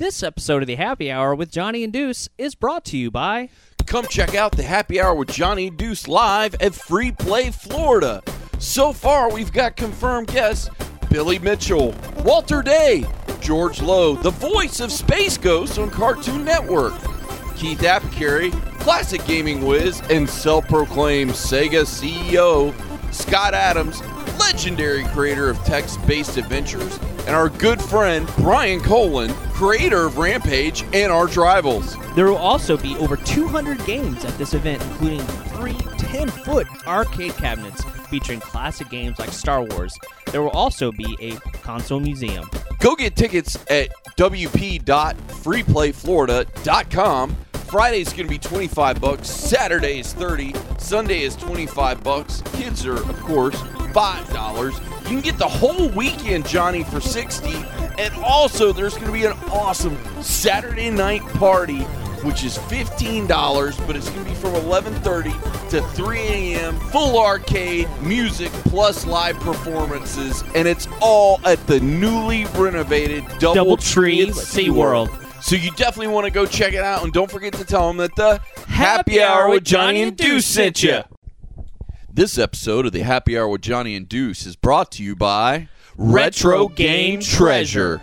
This episode of the Happy Hour with Johnny and Deuce is brought to you by. Come check out the Happy Hour with Johnny and Deuce live at Free Play, Florida. So far, we've got confirmed guests Billy Mitchell, Walter Day, George Lowe, the voice of Space Ghost on Cartoon Network, Keith Apicary, classic gaming whiz, and self proclaimed Sega CEO Scott Adams, legendary creator of text based adventures, and our good friend Brian Colin, creator of Rampage and Arch Rivals. There will also be over 200 games at this event, including three 10 foot arcade cabinets featuring classic games like Star Wars. There will also be a console museum. Go get tickets at wp.freeplayflorida.com. Friday's going to be 25 bucks, Saturday is 30, Sunday is 25 bucks. Kids are of course $5. You can get the whole weekend Johnny for 60 and also there's going to be an awesome Saturday night party which is $15, but it's going to be from 11:30 to 3 a.m. Full arcade, music plus live performances, and it's all at the newly renovated Double, Doubletree at SeaWorld. So you definitely want to go check it out, and don't forget to tell them that the Happy Hour with Johnny and Deuce sent you. This episode of the Happy Hour with Johnny and Deuce is brought to you by Retro Game Treasure.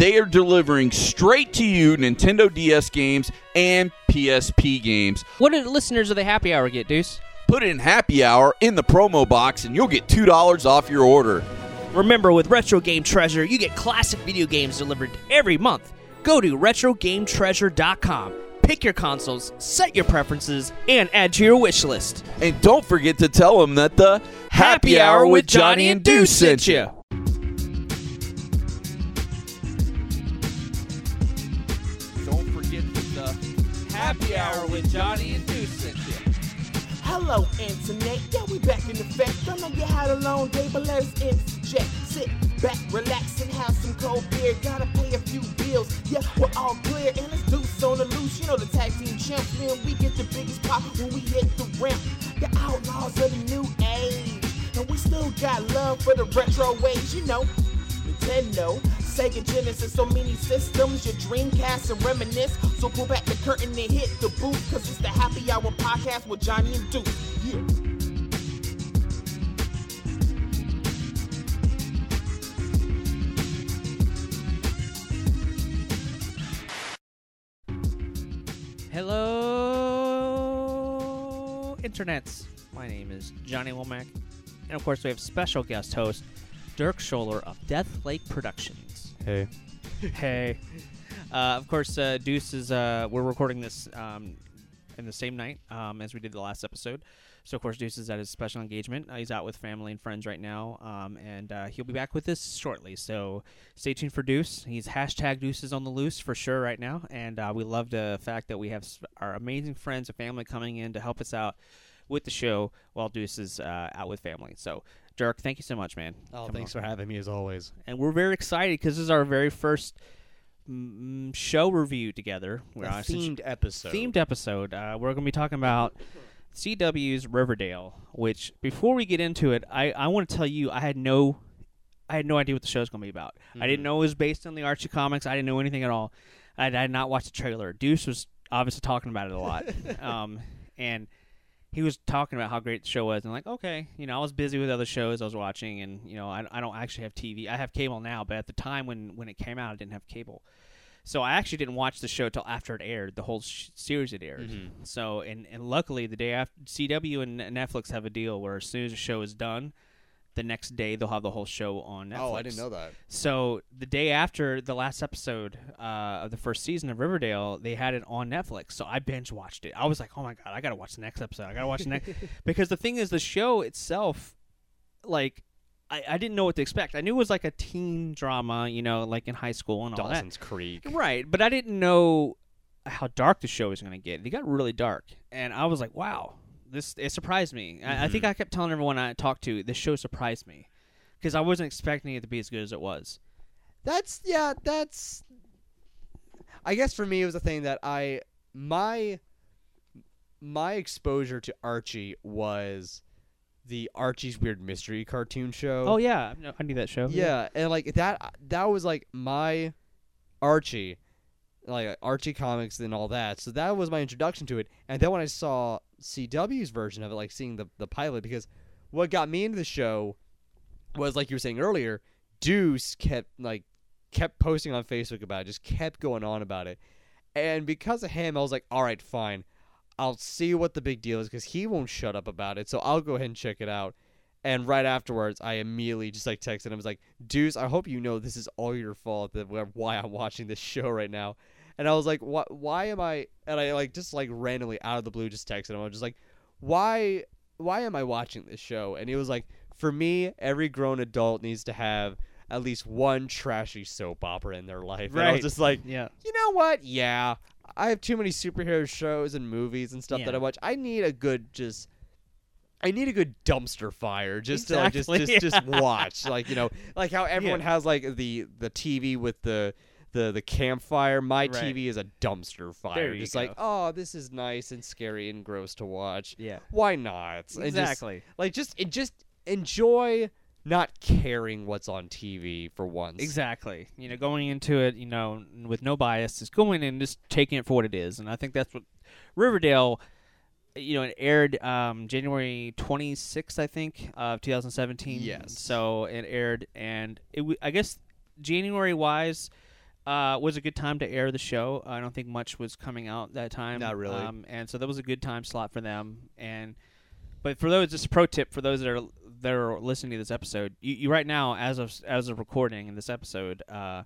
they are delivering straight to you Nintendo DS games and PSP games. What do the listeners of the Happy Hour get, Deuce? Put in happy hour in the promo box and you'll get $2 off your order. Remember, with Retro Game Treasure, you get classic video games delivered every month. Go to RetroGameTreasure.com, pick your consoles, set your preferences, and add to your wish list. And don't forget to tell them that the Happy Hour with Johnny and Deuce sent you. Happy Hour with Johnny and Deuce. Hello, Internet. Yeah, we back in effect. I know you had a long day, but let's interject. Sit back, relax, and have some cold beer. Gotta pay a few bills. Yeah, we're all clear, and do so on the loose. You know the tag team champs. We get the biggest pop when we hit the ramp. The outlaws of the new age, and we still got love for the retro ways. You know, Nintendo, Sega Genesis, so many systems, your Dreamcast and reminisce. So pull back the curtain and hit the booth, cause it's the Happy Hour podcast with Johnny and Duke. Yeah. Hello, internets. My name is Johnny Womack, and of course, we have special guest host Dirk Scholler of Death Lake Productions. Hey. hey. Uh, of course, uh, Deuce is. Uh, we're recording this um, in the same night um, as we did the last episode. So, of course, Deuce is at his special engagement. Uh, he's out with family and friends right now, um, and uh, he'll be back with us shortly. So, stay tuned for Deuce. He's hashtag Deuces on the loose for sure right now, and uh, we love the fact that we have our amazing friends and family coming in to help us out with the show while Deuce is uh, out with family. So, Dirk, thank you so much, man. Oh, Coming thanks on for having me as always. and we're very excited because this is our very first mm, show review together. We're A themed episode. themed episode. Uh, we're going to be talking about CW's Riverdale. Which before we get into it, I, I want to tell you I had no I had no idea what the show's going to be about. I didn't know it was based on the Archie comics. I didn't know anything at all. I, I had not watched the trailer. Deuce was obviously talking about it a lot, um, and he was talking about how great the show was. And like, okay, you know, I was busy with other shows I was watching, and you know, I, I don't actually have TV. I have cable now, but at the time when when it came out, I didn't have cable. So I actually didn't watch the show till after it aired. The whole sh- series had aired. Mm-hmm. So and and luckily the day after CW and Netflix have a deal where as soon as the show is done, the next day they'll have the whole show on Netflix. Oh, I didn't know that. So the day after the last episode uh, of the first season of Riverdale, they had it on Netflix. So I binge watched it. I was like, oh my god, I gotta watch the next episode. I gotta watch the next because the thing is, the show itself, like, I, I didn't know what to expect. I knew it was like a teen drama, you know, like in high school and all that. Dawson's Creek. Right, but I didn't know how dark the show was going to get. It got really dark, and I was like, "Wow, this it surprised me." I, I think mm-hmm. I kept telling everyone I talked to, "This show surprised me," because I wasn't expecting it to be as good as it was. That's yeah, that's I guess for me it was a thing that I my my exposure to Archie was the Archie's Weird Mystery cartoon show. Oh yeah, I I knew that show. yeah, and like that that was like my Archie like Archie comics and all that. So that was my introduction to it. And then when I saw CW's version of it, like seeing the the pilot because what got me into the show was like you were saying earlier, Deuce kept like kept posting on Facebook about it, just kept going on about it. And because of him, I was like, all right, fine. I'll see what the big deal is because he won't shut up about it. So I'll go ahead and check it out. And right afterwards, I immediately just like texted him. I was like, Deuce, I hope you know this is all your fault. That why I'm watching this show right now. And I was like, what? Why am I? And I like just like randomly out of the blue just texted him. I was just like, why? Why am I watching this show? And he was like, for me, every grown adult needs to have at least one trashy soap opera in their life. And I was just like, yeah. you know what? Yeah, I have too many superhero shows and movies and stuff that I watch. I need a good just. I need a good dumpster fire just to like, just just just watch like you know like how everyone Yeah. has like the the TV with the the the campfire. My Right. TV is a dumpster fire. Just like oh this is nice and scary and gross to watch. Yeah. Why not? And just- Exactly. like just it just enjoy not caring what's on TV for once. Exactly. You know, going into it, you know, with no bias, just going in, just taking it for what it is, and I think that's what Riverdale. You know, it aired um, January 26th, I think, of 2017. Yes. So it aired, and it. w- I guess January wise. Uh, was a good time to air the show. I don't think much was coming out that time. Not really. Um, and so that was a good time slot for them. And but for those, just a pro tip for those that are that are listening to this episode, you, you right now, as of as of recording in this episode, uh,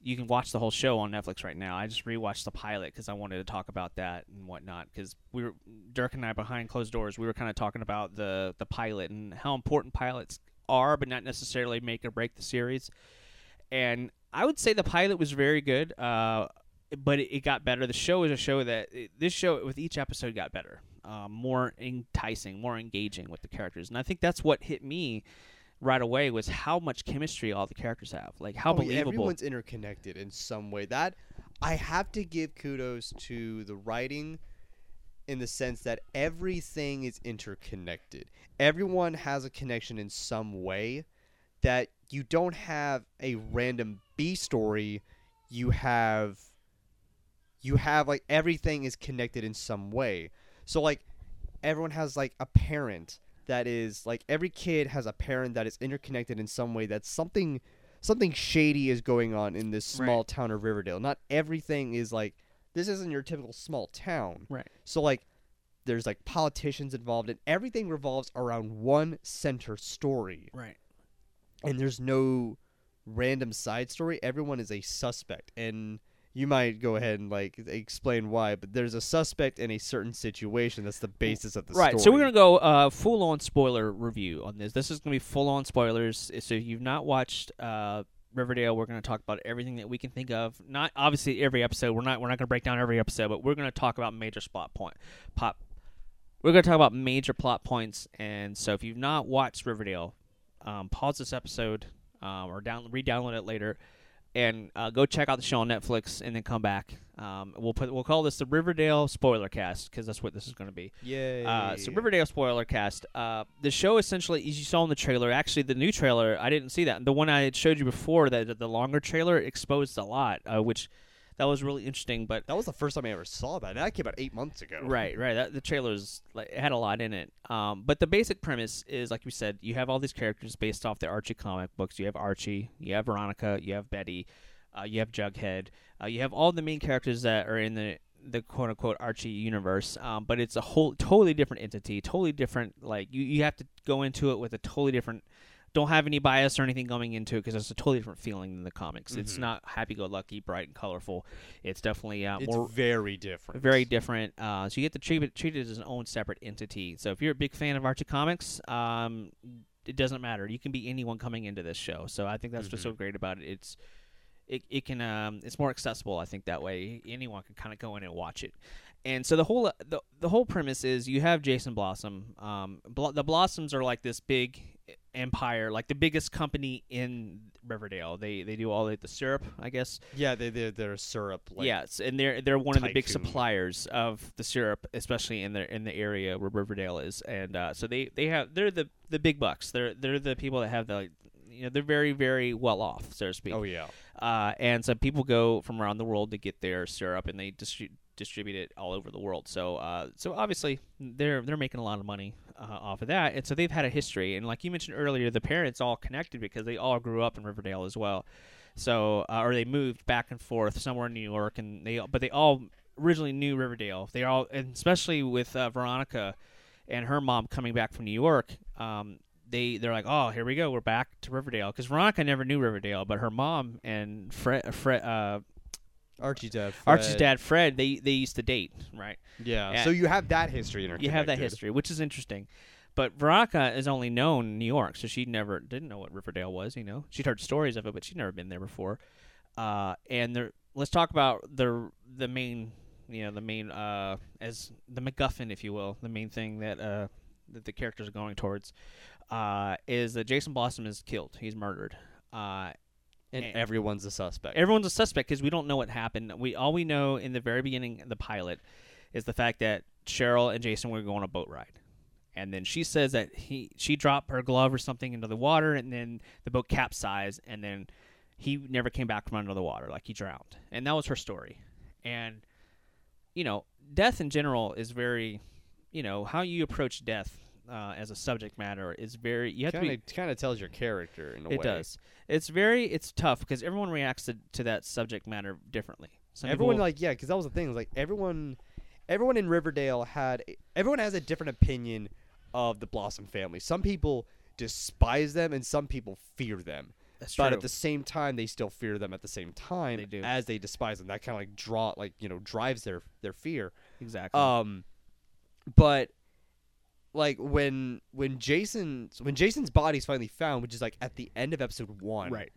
you can watch the whole show on Netflix right now. I just rewatched the pilot because I wanted to talk about that and whatnot. Because we were Dirk and I behind closed doors, we were kind of talking about the the pilot and how important pilots are, but not necessarily make or break the series. And I would say the pilot was very good. Uh, but it, it got better. The show is a show that it, this show with each episode got better, um, more enticing, more engaging with the characters, and I think that's what hit me right away was how much chemistry all the characters have, like how Oh, yeah, believable. everyone's interconnected in some way. That I have to give kudos to the writing in the sense that everything is interconnected. Everyone has a connection in some way that you don't have a random B story, you have you have like everything is connected in some way. So like everyone has like a parent that is like every kid has a parent that is interconnected in some way that something something shady is going on in this small Right. town of Riverdale. Not everything is like this isn't your typical small town. right. So like there's like politicians involved and everything revolves around one center story. Right. And there's no random side story. Everyone is a suspect and you might go ahead and like explain why, but there's a suspect in a certain situation that's the basis of the Right. story. So we're gonna go uh, full on spoiler review on this. This is gonna be full on spoilers. So if you've not watched uh, Riverdale, we're gonna talk about everything that we can think of. Not obviously every episode. We're not we're not gonna break down every episode, but we're gonna talk about major plot point pop. We're gonna talk about major plot points. And so if you've not watched Riverdale, um, pause this episode um, or down re-download it later. And uh, go check out the show on Netflix, and then come back. Um, we'll put we'll call this the Riverdale spoiler cast because that's what this is going to be. Yay. Uh, so Riverdale spoiler cast. Uh, the show essentially, as you saw in the trailer, actually the new trailer, I didn't see that. The one I had showed you before, that the longer trailer exposed a lot, uh, which that was really interesting. But That was the first time I ever saw that. That came out eight months ago. right, right, that, the trailer's like it had a lot in it. Um, but the basic premise is, like we said, you have all these characters based off the Archie comic books. You have Archie, you have Veronica, you have Betty, uh, you have Jughead, uh, you have all the main characters that are in the the quote unquote Archie universe, um, but it's a whole totally different entity, totally different. Like you, you have to go into it with a totally different. Don't have any bias or anything going into it because it's a totally different feeling than the comics. It's not happy-go-lucky, bright and colorful. It's definitely uh, It's more very different. very different. Uh, so you get to treat it, treat it as an own separate entity. So if you're a big fan of Archie comics, um, it doesn't matter. You can be anyone coming into this show. So I think that's what's so Mm-hmm. great about it. It's it, it can um it's more accessible. I think that way anyone can kind of go in and watch it. And so the whole the, the whole premise is you have Jason Blossom. Um, Bl- the Blossoms are like this big empire, like the biggest company in Riverdale. They they do all the, the syrup, I guess. Yeah, they they're, they're syrup. Like, yes, and they're they're one of the big suppliers of the syrup, especially in the in the area where Riverdale is. And uh, so they, they have they're the the big bucks. They're they're the people that have the like, you know they're very very well off, so to speak. Oh yeah. Uh, and so people go from around the world to get their syrup, and they distri- distribute it all over the world. So, uh, so obviously they're they're making a lot of money uh, off of that, and so they've had a history. And like you mentioned earlier, the parents all connected because they all grew up in Riverdale as well. So, uh, or they moved back and forth somewhere in New York, and they but they all originally knew Riverdale. They all, and especially with uh, Veronica and her mom coming back from New York. Um, they they're like, oh, here we go, we're back to Riverdale because Veronica never knew Riverdale, but her mom and Fred, Fred uh, Archie's dad. Archie's dad Fred, they they used to date, right? Yeah. Yeah. So you have that history in her. You have that history, which is interesting. But Veronica is only known in New York, so she never didn't know what Riverdale was. You know, she'd heard stories of it, but she'd never been there before. Uh, and there, let's talk about the the main, you know, the main uh, as the MacGuffin, if you will, the main thing that uh, that the characters are going towards uh, is that Jason Blossom is killed. He's murdered. Uh, and everyone's a suspect. everyone's a suspect because we don't know what happened. We all we know in the very beginning, of the pilot, is the fact that Cheryl and Jason were going on a boat ride, and then she says that he she dropped her glove or something into the water, and then the boat capsized, and then he never came back from under the water, like he drowned, and that was her story. And you know, death in general is very, you know, how you approach death uh, as a subject matter is very. You have to be kind of tells your character in a it way. It does. It's very it's tough because everyone reacts to, to that subject matter differently. Some everyone people, like yeah, because that was the thing. Was Like everyone, everyone in Riverdale had everyone has a different opinion of the Blossom family. Some people despise them, and some people fear them. that's But true. at the same time, they still fear them at the same time They as they despise them. That kind of like draw like you know drives their their fear. exactly. Um, but like when when Jason when Jason's body's finally found, which is like at the end of episode one, right.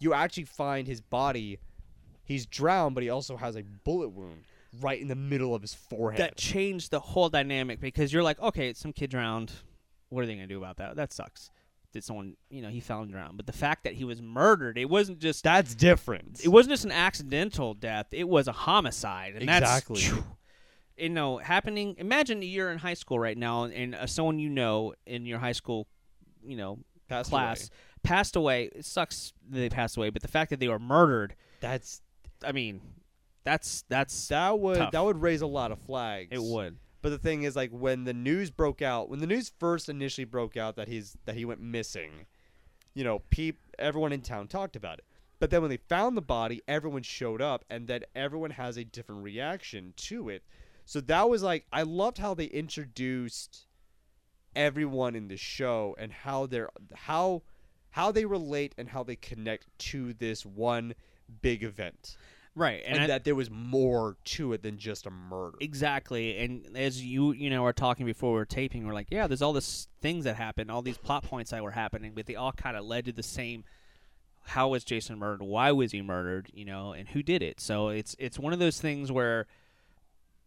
You actually find his body. He's drowned, but he also has a bullet wound right in the middle of his forehead. That changed the whole dynamic because you're like, okay, some kid drowned. What are they gonna do about that? That sucks. Did someone, you know, he found drowned. But the fact that he was murdered, it wasn't just That's different. it wasn't just an accidental death. It was a homicide, and Exactly. that's you know happening. Imagine you're in high school right now, and uh, someone you know in your high school, you know, Passed class away. passed away. It sucks that they passed away, but the fact that they were murdered, That's I mean, that's that's that would Tough. that would raise a lot of flags. it would. But the thing is, like when the news broke out, when the news first initially broke out that he's that he went missing, you know, peep, everyone in town talked about it. But then when they found the body, everyone showed up, and then everyone has a different reaction to it. So that was like I loved how they introduced everyone in the show and how they're how how they relate and how they connect to this one big event, Right, and, and, I- that there was more to it than just a murder. exactly. And as you you know are talking before we are taping, we're like, yeah, there's all this things that happened, all these plot points that were happening, but they all kind of led to the same. How was Jason murdered? Why was he murdered? You know, and who did it? So it's it's one of those things where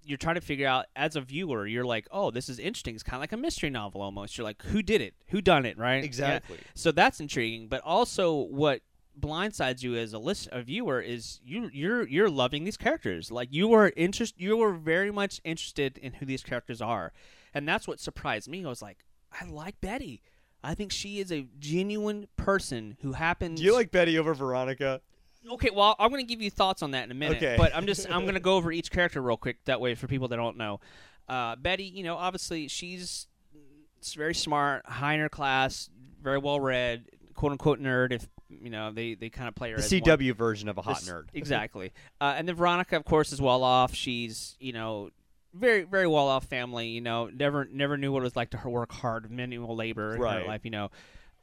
you're trying to figure out as a viewer. You're like, oh, this is interesting. It's kind of like a mystery novel almost. You're like, who did it? Who done it? Right? Yeah. Exactly. So that's intriguing, but also what blindsides you as a list a viewer is you you're you're loving these characters. Like you were interest you were very much interested in who these characters are. And that's what surprised me. I was like, I like Betty. I think she is a genuine person who happens Do you like Betty over Veronica? Okay, well, I'm going to give you thoughts on that in a minute. Okay. But I'm just I'm going to go over each character real quick. That way, for people that don't know, uh, Betty, you know, obviously she's very smart, high in her class, very well read, quote unquote nerd. If you know, they they kind of play her The as one- CW version of a hot this- nerd. exactly. Uh, and then Veronica, of course, is well off. She's you know very very well off family. You know, never never knew what it was like to her work hard, manual labor in Right. her life. You know,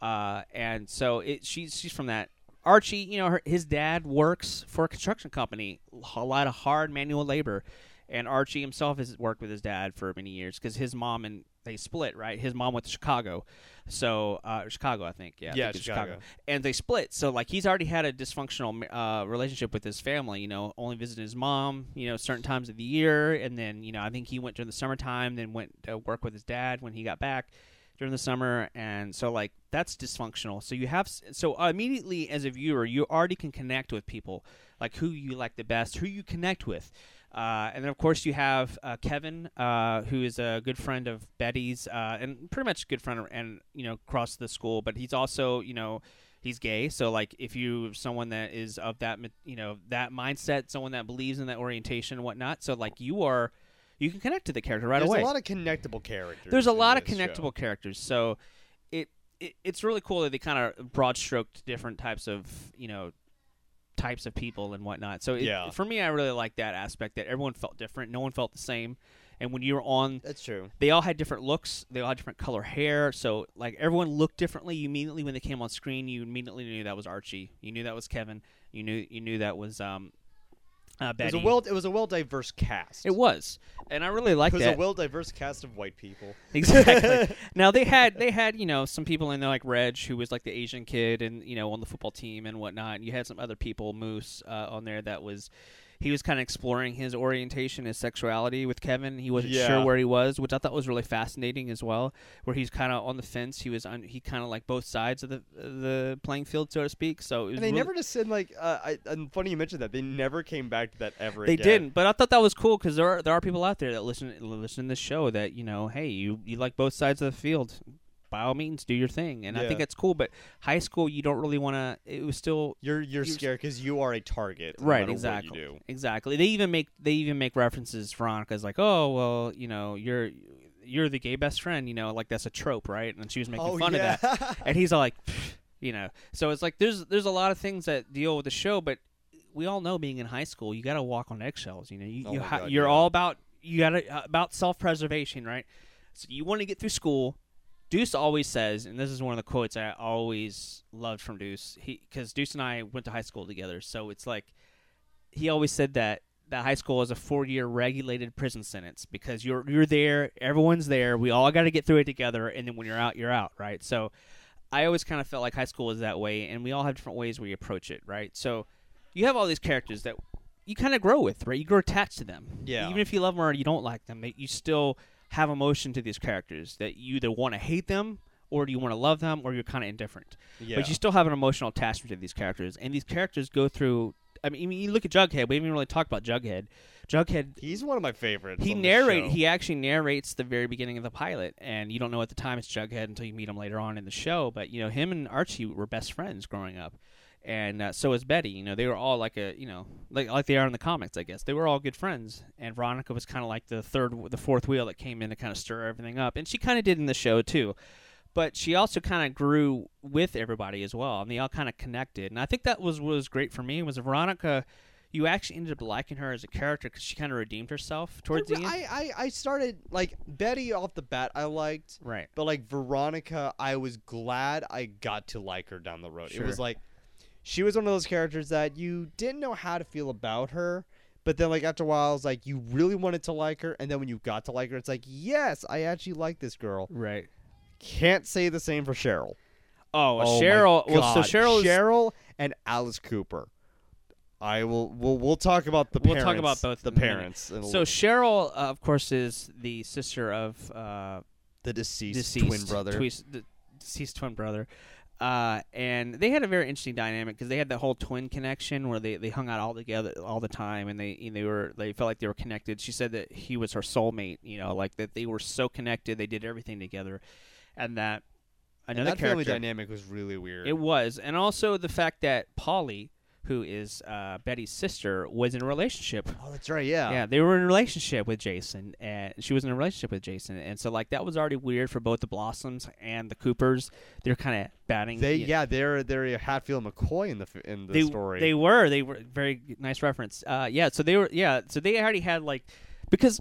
uh, and so it she's she's from that. Archie, you know, her, his dad works for a construction company, a lot of hard manual labor, and Archie himself has worked with his dad for many years because his mom and they split. Right, his mom went to Chicago, so uh, Chicago, I think. Yeah, Yeah, think it's Chicago. And they split, so like he's already had a dysfunctional uh, relationship with his family. You know, only visiting his mom. You know, certain times of the year, and then you know I think he went during the summertime, then went to work with his dad when he got back during the summer and so like that's dysfunctional so you have so immediately as a viewer you already can connect with people like who you like the best who you connect with uh, and then of course you have uh, Kevin, uh, who is a good friend of Betty's, uh, and pretty much good friend, and you know across the school. But he's also you know he's gay, so like if you someone that is of that you know that mindset, someone that believes in that orientation and whatnot, so like you are, you can connect to the character right There's away a lot of connectable characters. there's a lot of this show. connectable characters so it, it it's really cool that they kind of broad stroked different types of you know types of people and whatnot so it, Yeah. for me i really like that aspect that everyone felt different no one felt the same and when you were on That's true. they all had different looks they all had different color hair so like everyone looked differently you immediately when they came on screen you immediately knew that was archie you knew that was kevin you knew you knew that was um uh, It was a well. It was a well diverse cast. it was and i really like It It was that a well diverse cast of white people. Exactly. now they had they had you know some people in there like Reg, who was like the Asian kid, and you know on the football team and whatnot. And you had some other people, Moose, uh, on there that was he was kind of exploring his orientation, his sexuality with Kevin. He wasn't Yeah. sure where he was, which I thought was really fascinating as well. Where he's kind of on the fence. He was on, he kind of like both sides of the the playing field, so to speak. So it was And they really- never just said like. Uh, I, and funny you mentioned that they never came back to that ever. They again. didn't, but I thought that was cool because there are there are people out there that listen listen to this show that you know, hey, you you like both sides of the field. By all means, do your thing, and I think it's cool. But high school, you don't really want to. It was still You're you're scared because you are a target. no right, matter what exactly, you do. exactly. They even make they even make references. Veronica's like, oh well, you know, you're you're the gay best friend. You know, like that's a trope, right? And she was making Oh, fun of that, and he's all like, "Pfft," you know. So it's like there's there's a lot of things that deal with the show, but we all know being in high school, you got to walk on eggshells. You know, you, Oh you my ha- God, you're yeah. all about you got to about self preservation, right? So you want to get through school. Deuce always says, and this is one of the quotes I always loved from Deuce, because Deuce and I went to high school together. So it's like he always said that that high school is a four year regulated prison sentence because you're you're there, everyone's there, we all got to get through it together, and then when you're out, you're out, right? So I always kind of felt like high school was that way, and we all have different ways we approach it, right? So you have all these characters that you kind of grow with, right? You grow attached to them. Yeah. Even if you love them or you don't like them, you still have emotion to these characters that you either want to hate them or do you want to love them or you're kind of indifferent. Yeah. But you still have an emotional attachment to these characters, and these characters go through. I mean, you look at Jughead. We haven't even really talked about Jughead. Jughead He's one of my favorites. he narrate he actually narrates the very beginning of the pilot and you don't know at the time it's jughead until you meet him later on in the show but you know him and archie were best friends growing up and uh, so is betty you know they were all like a you know like like they are in the comics i guess they were all good friends and veronica was kind of like the third the fourth wheel that came in to kind of stir everything up and she kind of did in the show too but she also kind of grew with everybody as well and they all kind of connected and i think that was was great for me was veronica you actually ended up liking her as a character because she kind of redeemed herself towards I, the end I, I I started like Betty off the bat. I liked, Right. but like Veronica, I was glad I got to like her down the road. It was like she was one of those characters that you didn't know how to feel about her. But then, like after a while, it's like you really wanted to like her, and then when you got to like her, it's like, yes, I actually like this girl. Right. Can't say the same for Cheryl. Oh, Oh Cheryl. Well, so Cheryl. is- Cheryl and Alice Cooper. I will. We'll, we'll talk about the We'll parents. talk about both the in a minute. parents. So little- Cheryl, uh, of course, is the sister of uh, the deceased, deceased twin brother. the deceased twin brother. Uh, and they had a very interesting dynamic because they had that whole twin connection where they, they hung out all together all the time and they and they were they felt like they were connected. She said that he was her soulmate, you know, like that they were so connected. They did everything together, and that And another that family dynamic was really weird. It was, and also the fact that Polly, who is uh, Betty's sister, was in a relationship. oh, that's right. Yeah. Yeah, they were in a relationship with Jason, and she was in a relationship with Jason, and so like that was already weird for both the Blossoms and the Coopers. They're kind of batting. They you know, yeah they're they're Hatfield McCoy in the in the they, story. They were. They were very nice reference. Uh, yeah. So they were. Yeah. So they already had like because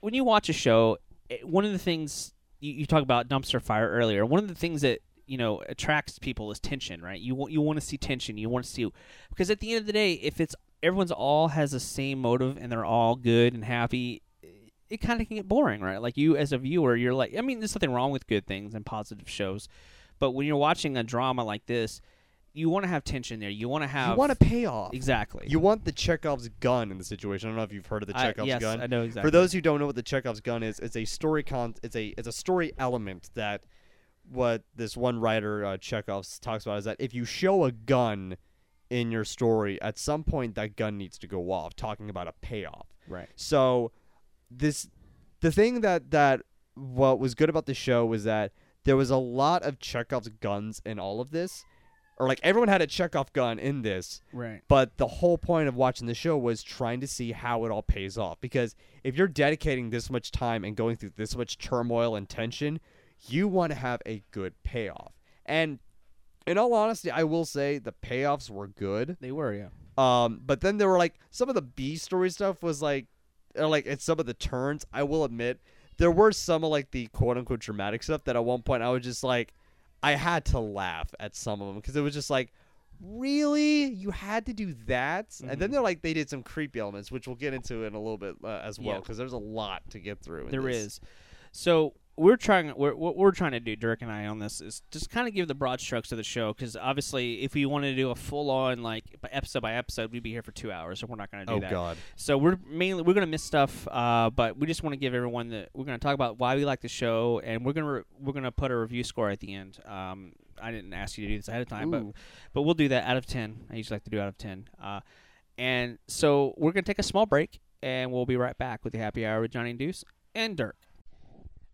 when you watch a show, it, one of the things you, you talk about dumpster fire earlier. One of the things that you know attracts people is tension, right? You want you want to see tension. You want to see because at the end of the day, if it's everyone's all has the same motive and they're all good and happy, it kind of can get boring, right? Like you as a viewer, you're like, I mean, there's nothing wrong with good things and positive shows, but when you're watching a drama like this, you want to have tension there. You want to have you want a payoff. exactly. You want the Chekhov's gun in the situation. I don't know if you've heard of the I- Chekhov's yes, gun. I know exactly. For those who don't know what the Chekhov's gun is, it's a story con. It's a it's a story element that what this one writer uh, Chekhov talks about is that if you show a gun in your story, at some point that gun needs to go off. Talking about a payoff. right. So this the thing that that what was good about the show was that there was a lot of Chekhov's guns in all of this. Or like everyone had a Chekhov gun in this, Right. but the whole point of watching the show was trying to see how it all pays off. Because if you're dedicating this much time and going through this much turmoil and tension, you want to have a good payoff. And in all honesty, I will say the payoffs were good. They were, yeah. Um, but then there were like some of the B story stuff was like, or like at some of the turns. I will admit there were some of like the quote unquote dramatic stuff that at one point I was just like, I had to laugh at some of them because it was just like, really, you had to do that? And then they're like, they did some creepy elements, which we'll get into in a little bit uh, as well Yeah. because there's a lot to get through. in There this. is. So we're trying. We're, what we're trying to do, Dirk and I, on this is just kind of give the broad strokes of the show because obviously, if we wanted to do a full on like episode by episode, we'd be here for two hours, so we're not going to do Oh that. God. So we're mainly we're going to miss stuff, uh, but we just want to give everyone that we're going to talk about why we like the show, and we're going to re- we're going to put a review score at the end. Um, I didn't ask you to do this ahead of time, but but we'll do that out of ten. I usually like to do out of ten. Uh, and so we're going to take a small break, and we'll be right back with the happy hour with Johnny and Deuce and Dirk.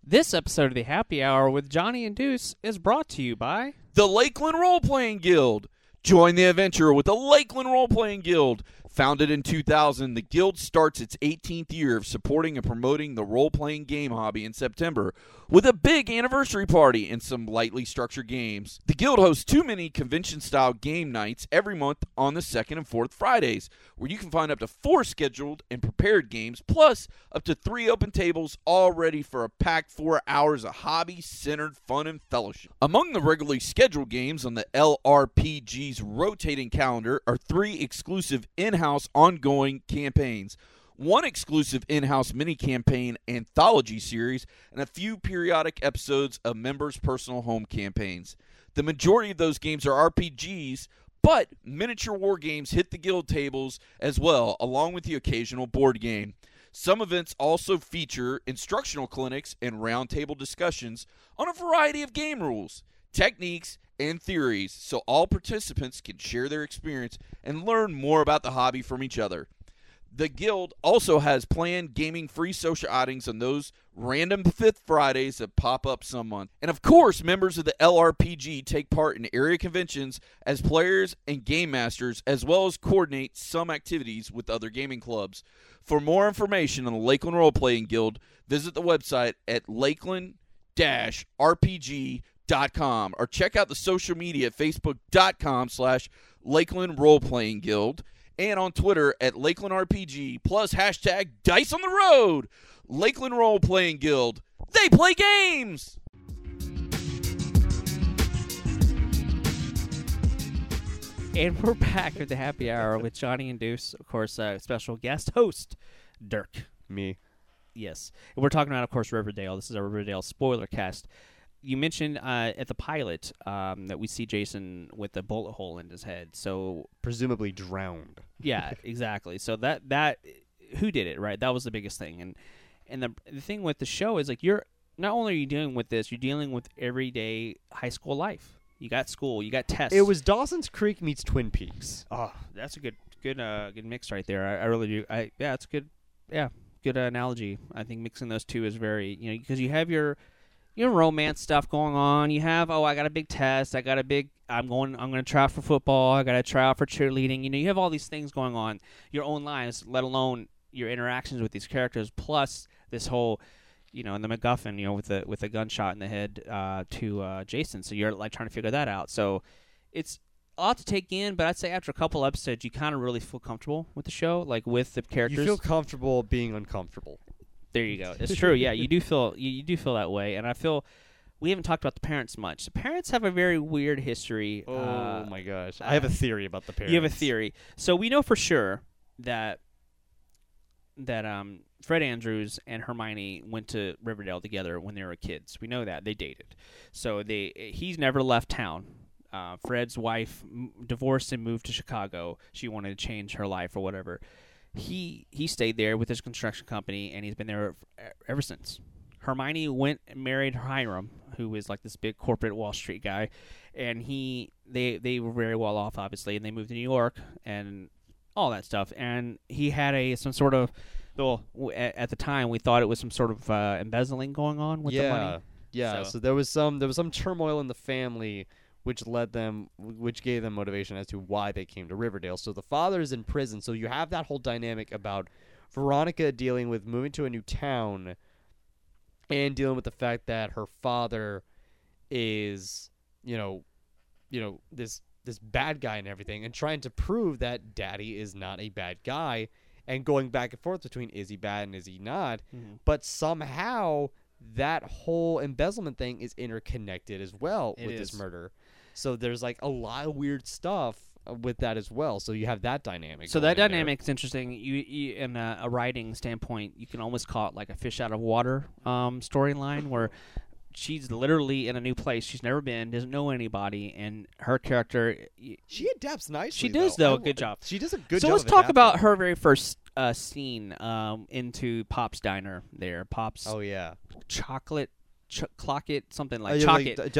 This episode of the Happy Hour with Johnny and Deuce is brought to you by The Lakeland Role Playing Guild. Join the adventure with the Lakeland Role Playing Guild. Founded in 2000, the Guild starts its 18th year of supporting and promoting the role playing game hobby in September with a big anniversary party and some lightly structured games. The Guild hosts two many convention style game nights every month on the second and fourth Fridays, where you can find up to four scheduled and prepared games, plus up to three open tables, all ready for a packed four hours of hobby centered fun and fellowship. Among the regularly scheduled games on the LRPG's rotating calendar are three exclusive in house ongoing campaigns. One exclusive in house mini campaign anthology series, and a few periodic episodes of members' personal home campaigns. The majority of those games are RPGs, but miniature war games hit the guild tables as well, along with the occasional board game. Some events also feature instructional clinics and roundtable discussions on a variety of game rules, techniques, and theories so all participants can share their experience and learn more about the hobby from each other. The Guild also has planned gaming free social outings on those random fifth Fridays that pop up some month. And of course, members of the LRPG take part in area conventions as players and game masters, as well as coordinate some activities with other gaming clubs. For more information on the Lakeland Role Playing Guild, visit the website at lakeland rpg.com or check out the social media at facebook.com slash lakeland role playing guild and on twitter at lakeland rpg plus hashtag dice on the road lakeland role playing guild they play games And we're back at the happy hour with Johnny and Deuce, of course, uh, special guest host, Dirk. Me. Yes. And we're talking about, of course, Riverdale. This is a Riverdale spoiler cast. You mentioned uh, at the pilot um, that we see Jason with a bullet hole in his head. So, Presumably drowned. yeah, exactly. So that that who did it, right? That was the biggest thing. And and the the thing with the show is like you're not only are you dealing with this, you're dealing with everyday high school life. You got school, you got tests. It was Dawson's Creek meets Twin Peaks. Oh, that's a good, good, uh, good mix right there. I, I really do. I yeah, it's good. Yeah, good uh, analogy. I think mixing those two is very, you know, because you have your, your romance stuff going on. You have, oh, I got a big test. I got a big. I'm going. I'm going to try out for football. I got to try out for cheerleading. You know, you have all these things going on. Your own lives, let alone your interactions with these characters, plus this whole. You know, and the MacGuffin, you know, with the with a gunshot in the head uh, to uh, Jason. So you're like trying to figure that out. So it's a lot to take in, but I'd say after a couple episodes, you kind of really feel comfortable with the show, like with the characters. You feel comfortable being uncomfortable. There you go. It's true. Yeah, you do feel you, you do feel that way, and I feel we haven't talked about the parents much. The parents have a very weird history. Oh uh, my gosh. I have a theory about the parents. You have a theory. So we know for sure that that um Fred Andrews and Hermione went to Riverdale together when they were kids. We know that they dated. So they he's never left town. Uh, Fred's wife m- divorced and moved to Chicago. She wanted to change her life or whatever. He he stayed there with his construction company and he's been there ever since. Hermione went and married Hiram, who is like this big corporate Wall Street guy, and he they they were very well off obviously, and they moved to New York and all that stuff. And he had a some sort of well w- at, at the time we thought it was some sort of uh, embezzling going on with yeah, the money. yeah. So- So. there was some there was some turmoil in the family, which led them, which gave them motivation as to why they came to Riverdale. So the father is in prison. So you have that whole dynamic about Veronica dealing with moving to a new town, and dealing with the fact that her father is, you know, you know this this bad guy and everything, and trying to prove that Daddy is not a bad guy, and going back and forth between is he bad and is he not Mhm. but somehow that whole embezzlement thing is interconnected as well It with this murder. So there's like a lot of weird stuff uh, with that as well. So you have that dynamic. So that in dynamic's interesting. You, you in a, a writing standpoint, you can almost call it like a fish out of water um, storyline where she's literally in a new place she's never been, doesn't know anybody, and her character. she adapts nicely. She does, though, lo- good job. She does a good so job. So let's talk about her very first uh, scene um, into Pop's diner. There, Pop's Oh yeah, chocolate, ch- clocket, something like yeah, chocolate, like,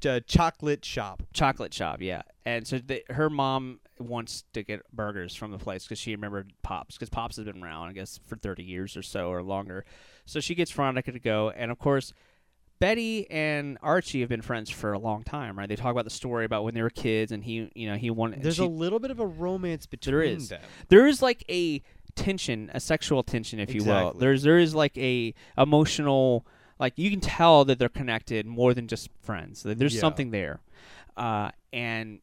d- uh, chocolate shop. chocolate shop. Yeah, and so the, her mom wants to get burgers from the place because she remembered Pops because Pops has been around, I guess, for thirty years or so or longer. So she gets Veronica to go, and of course. Betty and Archie have been friends for a long time, right? They talk about the story about when they were kids, and he, you know, he wanted. There's she- a little bit of a romance between There is. them. there is like a tension, a sexual tension, if you will. There's there is like a emotional, like you can tell that they're connected more than just friends. There's Yeah. something there, uh, and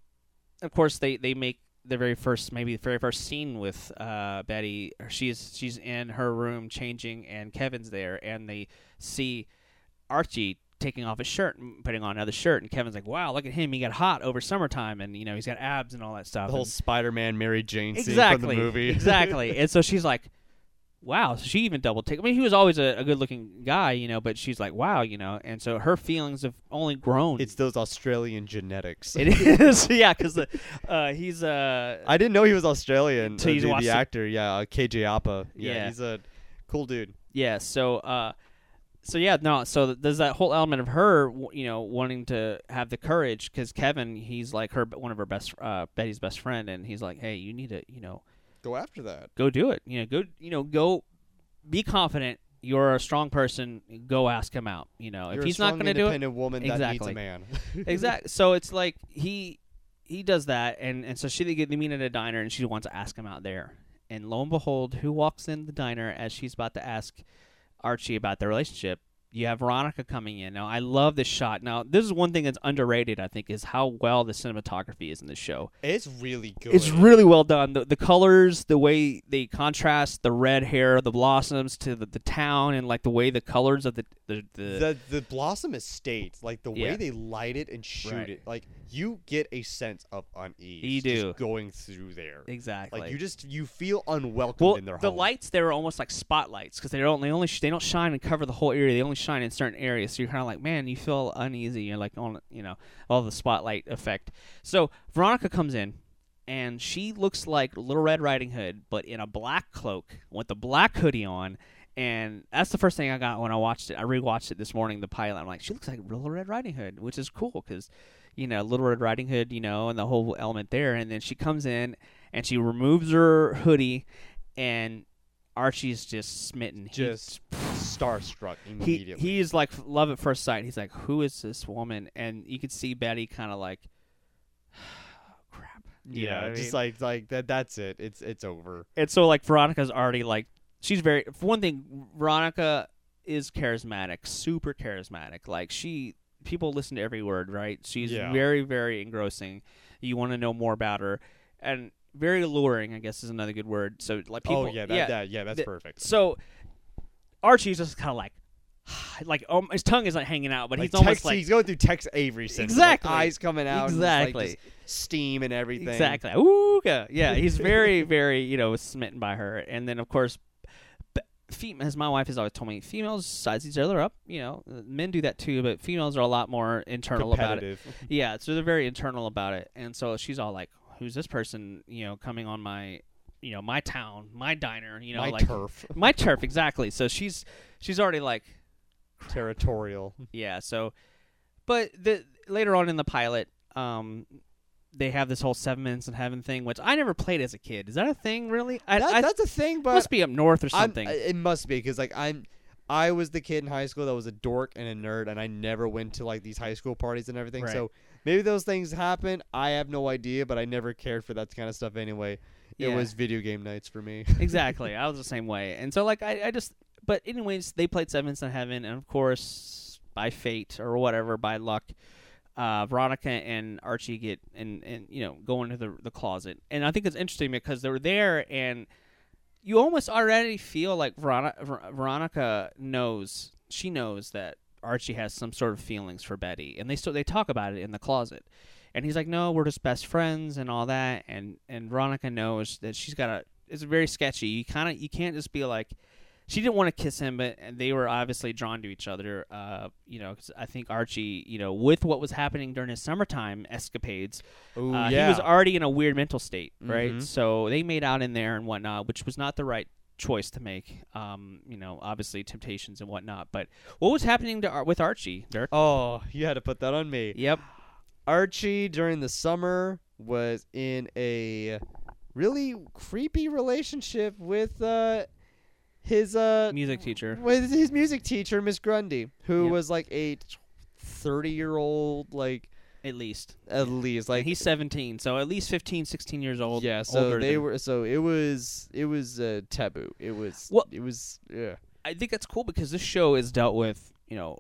of course they they make the very first maybe the very first scene with uh, Betty. She's she's in her room changing, and Kevin's there, and they see Archie taking off his shirt and putting on another shirt, and Kevin's like, "Wow, look at him! He got hot over summertime, and you know he's got abs and all that stuff." The whole And- Spider-Man Mary Jane scene exactly from the movie. exactly and so she's like wow so she even double take i mean he was always a, a good looking guy you know but she's like wow you know and so her feelings have only grown it's those Australian genetics. it is yeah because uh, he's uh I didn't know he was Australian. Till uh, the, the actor, yeah, uh, KJ Apa. Yeah, Yeah. he's a cool dude. yeah so uh so yeah no so th- there's that whole element of her w- you know wanting to have the courage because kevin he's like her one of her best uh betty's best friend and he's like hey you need to you know Go after that. go do it. You know, go you know, go be confident. You're a strong person. Go ask him out. You know, You're if he's not going to do it, independent woman that needs Exactly. a man. exactly. So it's like he he does that, and and so she they get they meet at a diner, and she wants to ask him out there. And lo and behold, who walks in the diner as she's about to ask Archie about their relationship? You have Veronica coming in. Now, I love this shot. Now, this is one thing that's underrated, I think, is how well the cinematography is in this show. It's really good. It's really well done. The, the colors, the way they contrast the red hair, the blossoms to the, the town, and like the way the colors of the the, the, the the blossom estate, like the way Yeah. they light it and shoot Right. it, like you get a sense of unease. You just do. going through there. exactly. Like you just you feel unwelcome well, in their the home. lights they were almost like spotlights because they don't they only sh- they don't shine and cover the whole area. They only shine in certain areas. So you're kind of like, man, you feel uneasy. You're like on you know all the spotlight effect. So Veronica comes in. And she looks like Little Red Riding Hood, but in a black cloak with a black hoodie on, and that's the first thing I got when I watched it. I rewatched it this morning, the pilot. I'm like, she looks like Little Red Riding Hood, which is cool because, you know, Little Red Riding Hood, you know, and the whole element there. And then she comes in and she removes her hoodie, and Archie's just smitten. He- just starstruck he immediately. he is like love at first sight. He's like, who is this woman? And you could see Betty kind of like, crap. You yeah, what I just mean? like like that. That's it. It's it's over. and so like Veronica's already like she's very for one thing Veronica is charismatic, super charismatic. Like she people listen to every word, right? She's Yeah. very very engrossing. You want to know more about her and very alluring, I guess is another good word. So like people oh yeah, that, yeah. that yeah, that's the- perfect. So Archie's just kind of like like um, his tongue isn't hanging out, but Like he's almost like he's going through Tex Avery syndrome. Exactly. Like eyes coming out. like, Exactly. just steam and everything. Exactly. Ooga. Yeah, he's very, very, you know, smitten by her. And then, of course, as my wife has always told me, females size each other up. You know, Uh, men do that too, but females are a lot more internal about it. Yeah, so they're very internal about it. And so she's all like, "Who's this person? You know, coming on my, you know, my town, my diner. You know, My like turf. my turf exactly." So she's she's already like, Territorial. yeah. So, but the later on in the pilot, um, they have this whole seven minutes in heaven thing, which I never played as a kid. Is that a thing, really? I, That, I that's a thing, but must be up north or I'm- something. it must be because like I'm, I was the kid in high school that was a dork and a nerd, and I never went to like these high school parties and everything. Right. So maybe those things happen. I have no idea, but I never cared for that kind of stuff anyway. It Yeah. was video game nights for me. exactly. I was the same way. And so like I, I just but anyways, they played Seven Minutes in Heaven and of course by fate or whatever, by luck, uh, Veronica and Archie get and, and you know, go into the the closet. And I think it's interesting because they were there and you almost already feel like Veronica, Veronica knows she knows that Archie has some sort of feelings for Betty, and they still they talk about it in the closet. And he's like, "No, we're just best friends and all that." And and Veronica knows that she's got a. It's very sketchy. You kind of you can't just be like, she didn't want to kiss him, but they were obviously drawn to each other. Uh, you know, 'cause I think Archie, you know, with what was happening during his summertime escapades, Ooh, uh, yeah. he was already in a weird mental state, right? Mhm. So they made out in there and whatnot, which was not the right choice to make. Um, you know, obviously temptations and whatnot. But what was happening to Ar- with Archie? Dirk? oh, you had to put that on me. Yep. Archie during the summer was in a really creepy relationship with uh his uh Music teacher. with his music teacher Miss Grundy, who Yep. was like a 30-year-old like At least. at least like Like he's 17, so at least 15, 16 years old. yeah, so they than- were so it was it was uh, taboo. It was Well- it was yeah. I think that's cool because this show is dealt with, you know,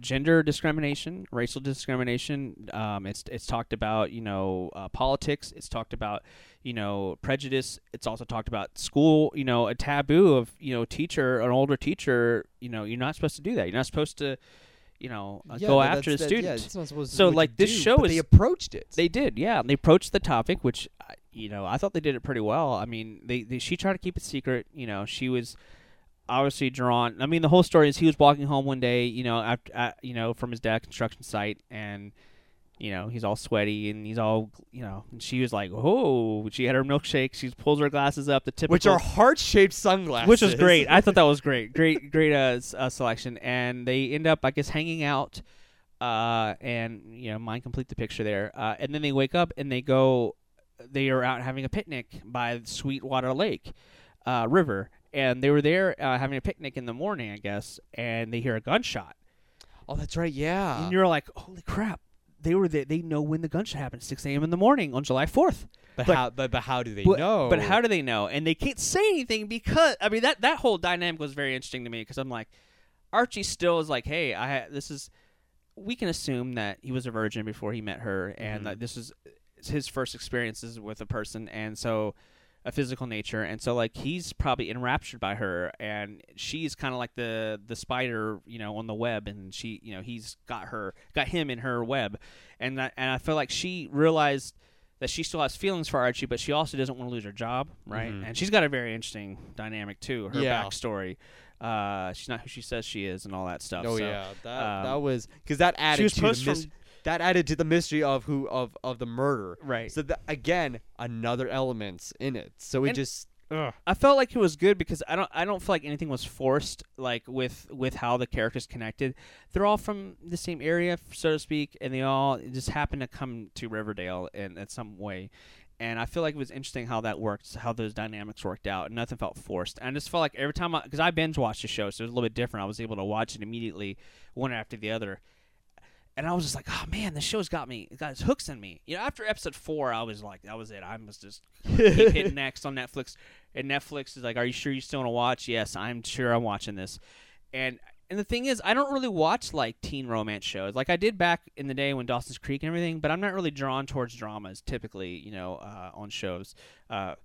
gender discrimination, racial discrimination. Um, it's it's talked about, you know, uh, politics. It's talked about, you know, prejudice. It's also talked about school. You know, a taboo of you know, teacher, an older teacher. You know, you're not supposed to do that. You're not supposed to, you know, uh, Yeah, go after the that- student. Yeah, it's not supposed to So, like, this do, show but they approached it. They did, yeah. They approached the topic, which I- you know I thought they did it pretty well. I mean, they, they she tried to keep it secret. You know, she was obviously drawn. I mean, the whole story is he was walking home one day, you know, after uh, you know from his dad construction site, and you know he's all sweaty and he's all you know, and she was like, oh, she had her milkshake. She pulls her glasses up, the typical, which are heart-shaped sunglasses. which was great. I thought that was great, great, great uh, s- uh, selection. And they end up, I guess, hanging out, uh, and you know, mine complete the picture there. Uh, and then they wake up and they go, they are out having a picnic by Sweetwater Lake, uh, River, and they were there uh, having a picnic in the morning, I guess, and they hear a gunshot, Oh, that's right. Yeah. and you're like, holy crap. They were there. They know when the gunshot happened. Six a.m. in the morning on July fourth. but, but- how? But, but how do they But, know? but how do they know? And they can't say anything because I mean that that whole dynamic was very interesting to me because I'm like, Archie still is like, hey, I this is. We can assume that he was a virgin before he met her, and Mhm. that this is his first experiences with a person, and so a physical nature, and so like he's probably enraptured by her, and she's kind of like the the spider, you know, on the web, and she, you know, he's got her, got him in her web, and that, and I feel like she realized that she still has feelings for Archie, but she also doesn't want to lose her job, right? Mhm. And she's got a very interesting dynamic too. Her Yeah. backstory, uh, she's not who she says she is, and all that stuff. Oh so, yeah, that um, that was because that attitude. She was post from that added to the mystery of who of of the murder. right. So that, again, another elements in it. So it And- just I felt like it was good because I don't I don't feel like anything was forced like with with how the characters connected. They're all from the same area, so to speak, and they all just happen to come to Riverdale in, in some way. And I feel like it was interesting how that worked, how those dynamics worked out, and nothing felt forced. And I just felt like every time, because I, binge watched the show, so it was a little bit different. I was able to watch it immediately, one after the other and I was just like, oh man, the show's got me, it got its hooks in me. You know, after episode four, I was like, that was it. I must just keep hitting next on Netflix. And Netflix is like, are you sure you still want to watch? Yes, I'm sure I'm watching this. And and the thing is, I don't really watch like teen romance shows. Like I did back in the day when Dawson's Creek and everything, but I'm not really drawn towards dramas typically. You know, uh, on shows. Uh,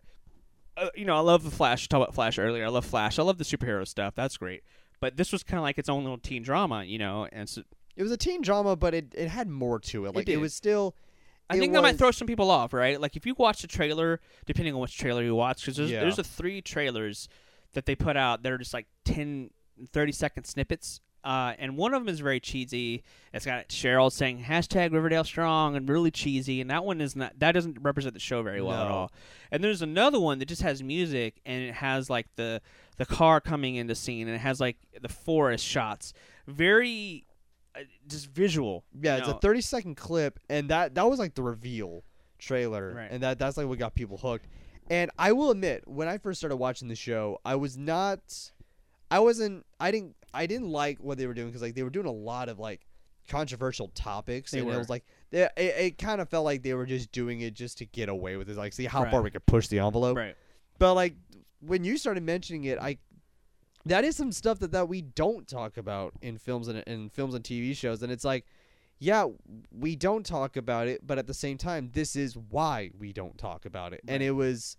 uh, you know, I love the Flash. Talk about Flash earlier. I love Flash. I love the superhero stuff. That's great. But this was kind of like its own little teen drama, you know. And so It was a teen drama, but it, it had more to it. Like it, did. was still. I it think that might throw some people off, right? Like if you watch the trailer, depending on which trailer you watch, because there's Yeah. there's the three trailers that they put out that are just like 10, 30 second snippets. Uh, and one of them is very cheesy. It's got Cheryl saying hashtag Riverdale strong and really cheesy. And that one is not that doesn't represent the show very well at all. And there's another one that just has music and it has like the the car coming into scene and it has like the forest shots. Very Uh, just visual. Yeah, it's know? a 30 second clip, and that that was like the reveal trailer, Right. and that that's like what got people hooked. And I will admit, when I first started watching the show, I was not, I wasn't, I didn't, I didn't like what they were doing because like they were doing a lot of like controversial topics, They and it was like they, it, it kind of felt like they were just doing it just to get away with it, like see how Right. far we could push the envelope. right. But like when you started mentioning it, I that is some stuff that, that we don't talk about in films and in films and TV shows, and it's like, yeah, we don't talk about it, but at the same time, this is why we don't talk about it, and it was.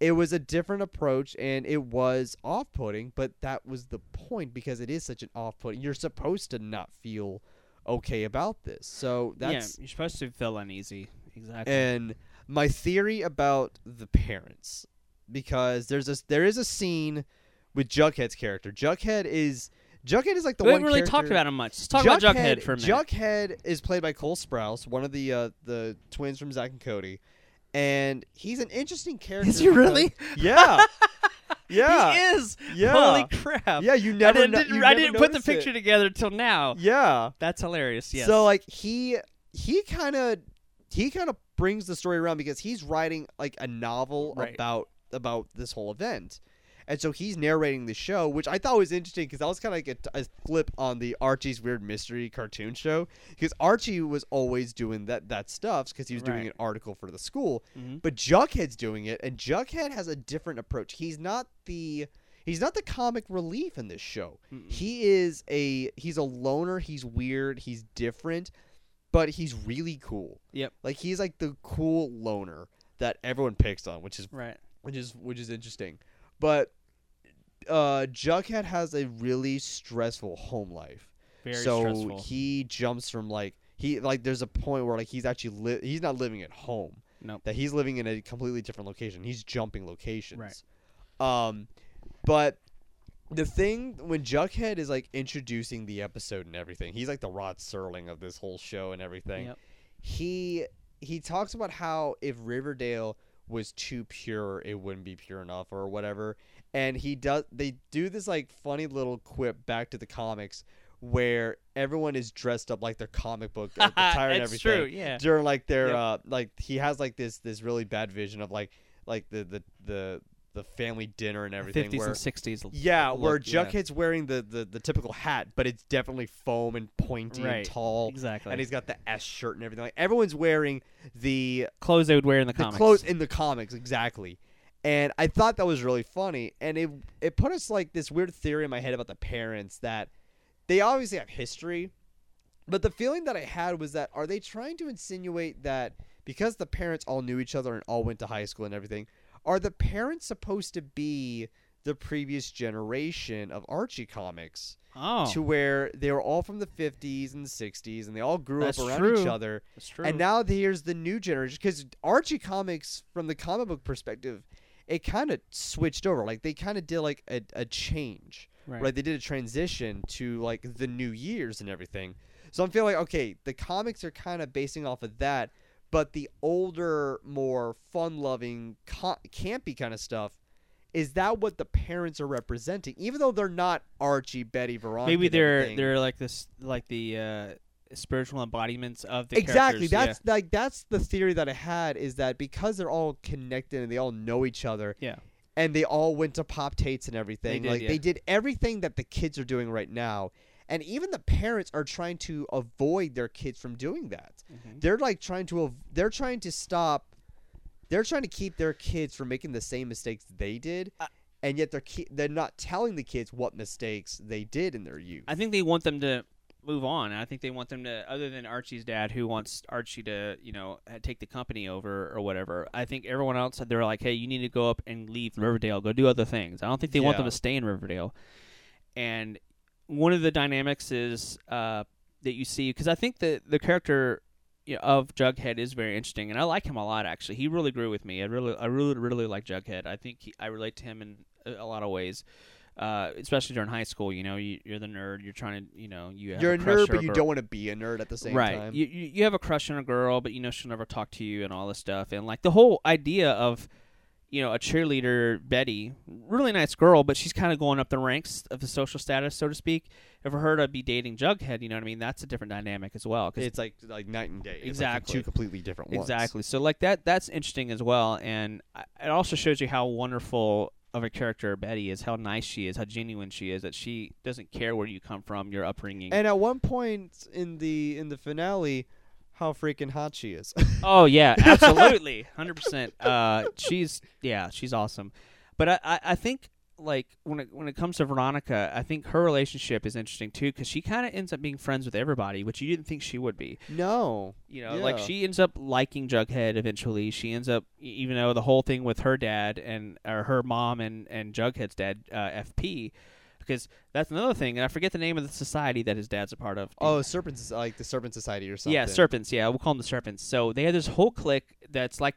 It was a different approach and it was off putting, but that was the point because it is such an off putting. You're supposed to not feel okay about this. So that's yeah, you're supposed to feel uneasy. Exactly. and my theory about the parents because there's a there is a scene with Jughead's character. Jughead is Jughead is like the we one haven't really talked about him much. Let's talk about Jughead for a minute. Jughead is played by Cole Sprouse, one of the uh, the twins from Zack and Cody, and he's an interesting character. Is he really? Yeah, yeah, he is. yeah. Holy crap! yeah. You I never, didn't, kno- didn't- you I never didn't put the notice it. picture together till now. Yeah, That's hilarious. Yes. So like he he kind of he kind of brings the story around because he's writing like a novel Right. about about this whole event. And so he's narrating the show, which I thought was interesting because that was kind of like a, a flip on the Archie's Weird Mystery cartoon show. Because Archie was always doing that that stuff because he was doing Right. an article for the school, Mhm. but Jughead's doing it, and Jughead has a different approach. He's not the he's not the comic relief in this show. Mm-mm. He is a he's a loner. He's weird. He's different, but he's really cool. Yep. Like he's like the cool loner that everyone picks on, which is right. which is which is interesting. But uh Jughead has a really stressful home life. Very so stressful. he jumps from like he like there's a point where like he's actually li- he's not living at home. Nope. That he's living in a completely different location. He's jumping locations. Right. Um but the thing when Jughead is like introducing the episode and everything, he's like the Rod Serling of this whole show and everything. Yep. He he talks about how if Riverdale was too pure, it wouldn't be pure enough or whatever. And he does they do this like funny little quip back to the comics where everyone is dressed up like their comic book attire and everything true. Yeah. during like their Yep. uh like he has like this this really bad vision of like like the the the, the family dinner and everything Fifties where and sixties. yeah where look, yeah. Jughead's wearing the, the the typical hat but it's definitely foam and pointy Right. and tall Exactly. and he's got the S shirt and everything like everyone's wearing the clothes they would wear in the, the comics. clothes in the comics exactly and I thought that was really funny and it it put us like this weird theory in my head about the parents that they obviously have history but the feeling that I had was that are they trying to insinuate that because the parents all knew each other and all went to high school and everything are the parents supposed to be the previous generation of Archie comics Oh, to where they were all from the 50s and 60s and they all grew That's up around true. each other that's true. and now here's the new generation because Archie comics, from the comic book perspective, it kind of switched over. Like they kind of did like a, a change, right. right. They did a transition to like the new years and everything. So I'm feeling like okay, the comics are kind of basing off of that, but the older, more fun-loving, campy kind of stuff. Is that what the parents are representing? Even though they're not Archie, Betty, Veronica, Maybe they're everything. they're like this like the uh, spiritual embodiments of the exactly that's like that's the theory that i had is that because they're all connected and they all know each other yeah. and they all went to Pop Tate's and everything They did, like yeah. they did everything that the kids are doing right now and even the parents are trying to avoid their kids from doing that yeah. Mhm. they're like trying to av- they're trying to stop they're trying to keep their kids from making the same mistakes they did Uh, and yet they're ki- they're not telling the kids what mistakes they did in their youth I think they want them to move on. I think they want them to, other than Archie's dad, who wants Archie to, you know, take the company over or whatever. I think everyone else, they're like, hey, you need to go up and leave Riverdale, go do other things. I don't think they want them to stay in Riverdale. And one of the dynamics is uh, that you see because I think that the character you know, of Jughead is very interesting, and I like him a lot. Actually, he really grew with me. I really, I really, really like Jughead. I think he, I relate to him in a, a lot of ways. Uh, especially during high school, you know, you, you're the nerd. You're trying to, you know, you have You're a crush nerd, but you don't want to be a nerd at the same right. time. You, you you have a crush on a girl, but you know she'll never talk to you and all this stuff. And like the whole idea of, you know, a cheerleader Betty, really nice girl, but she's kind of going up the ranks of the social status, so to speak. And for her to be dating Jughead, you know what I mean? That's a different dynamic as well. 'cause- It's like like night and day. It's like Exactly. two completely different ones. exactly. So like that, that's interesting as well. And it also shows you how wonderful of a character Betty is, how nice she is, how genuine she is. That she doesn't care where you come from, your upbringing. And at one point in the in the finale, how freaking hot she is. Oh yeah, absolutely, hundred percent. Uh, she's yeah, she's awesome. But I, I, I think like when it when it comes to Veronica, I think her relationship is interesting too because she kind of ends up being friends with everybody, which you didn't think she would be. no. You know, like she ends up liking Jughead eventually. She ends up, even though the whole thing with her dad and or her mom and and Jughead's dad, uh, FP. Because that's another thing, and I forget the name of the society that his dad's a part of. Oh, serpents like the Serpent Society or something. Yeah, serpents. Yeah, we'll call them the serpents. So they have this whole clique that's like,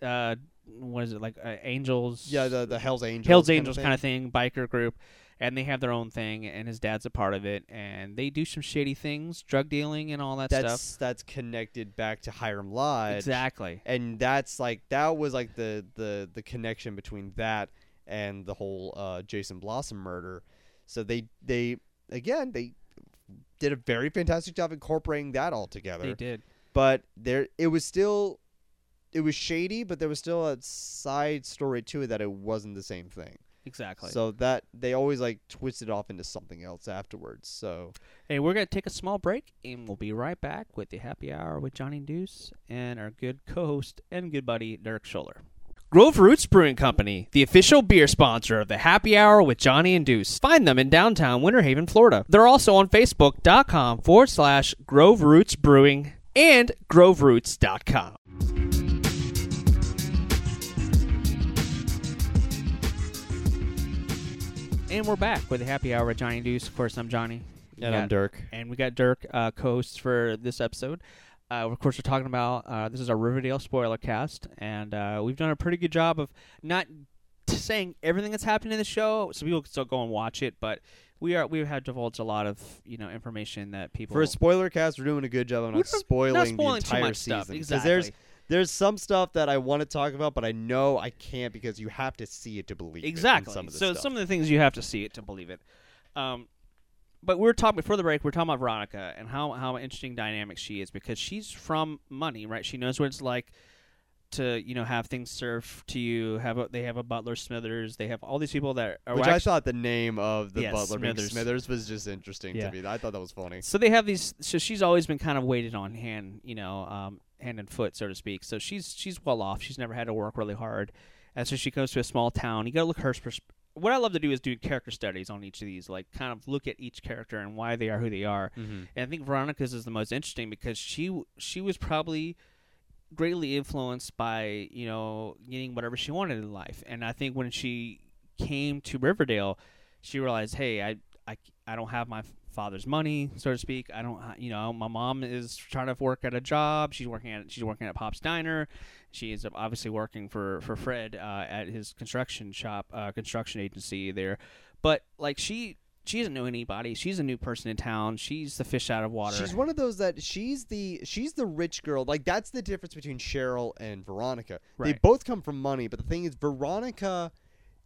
uh, what is it like? Uh, angels. Yeah, the the Hell's Angels. Hell's kind Angels of kind of thing, biker group, and they have their own thing, and his dad's a part of it, and they do some shady things, drug dealing, and all that That's stuff. that's connected back to Hiram Lodge. Exactly. And that's like that was like the the the connection between that and the whole uh, Jason Blossom murder. So they they again they did a very fantastic job incorporating that all together. They did. but there it was still it was shady but there was still a side story to it that it wasn't the same thing Exactly. so that they always like twisted off into something else afterwards so Hey, we're going to take a small break, and we'll be right back with the happy hour with Johnny Deuce and our good co host and good buddy, Derek Schuller. Grove Roots Brewing Company, the official beer sponsor of the happy hour with Johnny and Deuce. Find them in downtown Winter Haven, Florida. They're also on Facebook.com forward slash Grove Roots Brewing and GroveRoots.com. And we're back with the happy hour with Johnny and Deuce. Of course, I'm Johnny. And I'm Dirk and we got Dirk uh, co-hosts for this episode. Uh, of course, we're talking about uh, this is our Riverdale spoiler cast, and uh, we've done a pretty good job of not saying everything that's happening in the show, so people can still go and watch it. But we are we have divulged a lot of you know information that people for a spoiler cast we're doing a good job of not spoiling, not spoiling the entire season Exactly. there's there's some stuff that I want to talk about but I know I can't because you have to see it to believe it exactly. some so stuff. some of the things you have to see it to believe it. Um, but we were talking before the break. We are talking about Veronica and how how interesting dynamic she is because she's from money, right? She knows what it's like to you know have things served to you. Have a, they have a Butler Smithers. They have all these people that are which I thought the name of the Yes, butler Smithers. Smithers was just interesting Yeah. to me I thought that was funny So they have these. So she's always been kind of weighted on hand, you know, um, hand and foot, so to speak. So she's she's well off. She's never had to work really hard, and so she goes to a small town. You got to look her. Pers- what I love to do is do character studies on each of these, like kind of look at each character and why they are who they are. mm-hmm. And I think Veronica's is the most interesting because she she was probably greatly influenced by you know getting whatever she wanted in life. And I think when she came to Riverdale, she realized, hey, I I, I don't have my father's money, so to speak. I don't, you know, my mom is trying to work at a job. She's working at she's working at Pop's Diner. She is obviously working for for Fred uh, at his construction shop, uh, construction agency there. But like she she doesn't know anybody. She's a new person in town. She's the fish out of water. She's one of those that she's the she's the rich girl. Like that's the difference between Cheryl and Veronica. They both come from money, but the thing is Veronica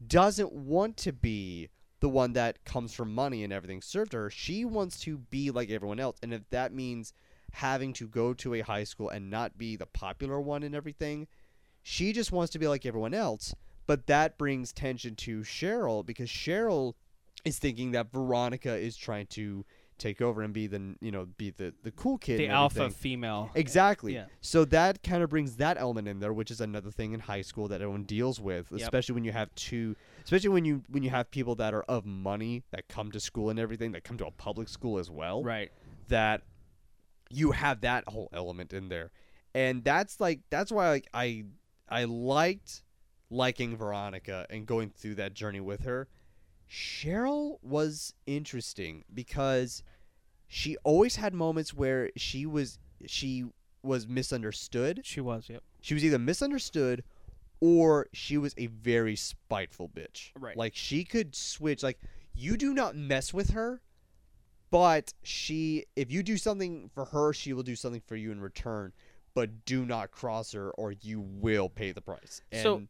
doesn't want to be the one that comes from money and everything served to her. She wants to be like everyone else. And if that means having to go to a high school and not be the popular one and everything, she just wants to be like everyone else. But that brings tension to Cheryl because Cheryl is thinking that Veronica is trying to take over and be the you know be the the cool kid the alpha female. Exactly. Yeah. So that kind of brings that element in there, which is another thing in high school that everyone deals with, Yep. especially when you have two, especially when you when you have people that are of money that come to school and everything that come to a public school as well. Right. That you have that whole element in there, and that's like that's why like I I liked liking Veronica and going through that journey with her Cheryl was interesting because she always had moments where she was she was misunderstood. She was. Yep. She was either misunderstood or she was a very spiteful bitch. Right. Like she could switch like you do not mess with her, but she if you do something for her, she will do something for you in return. But do not cross her or you will pay the price. And So-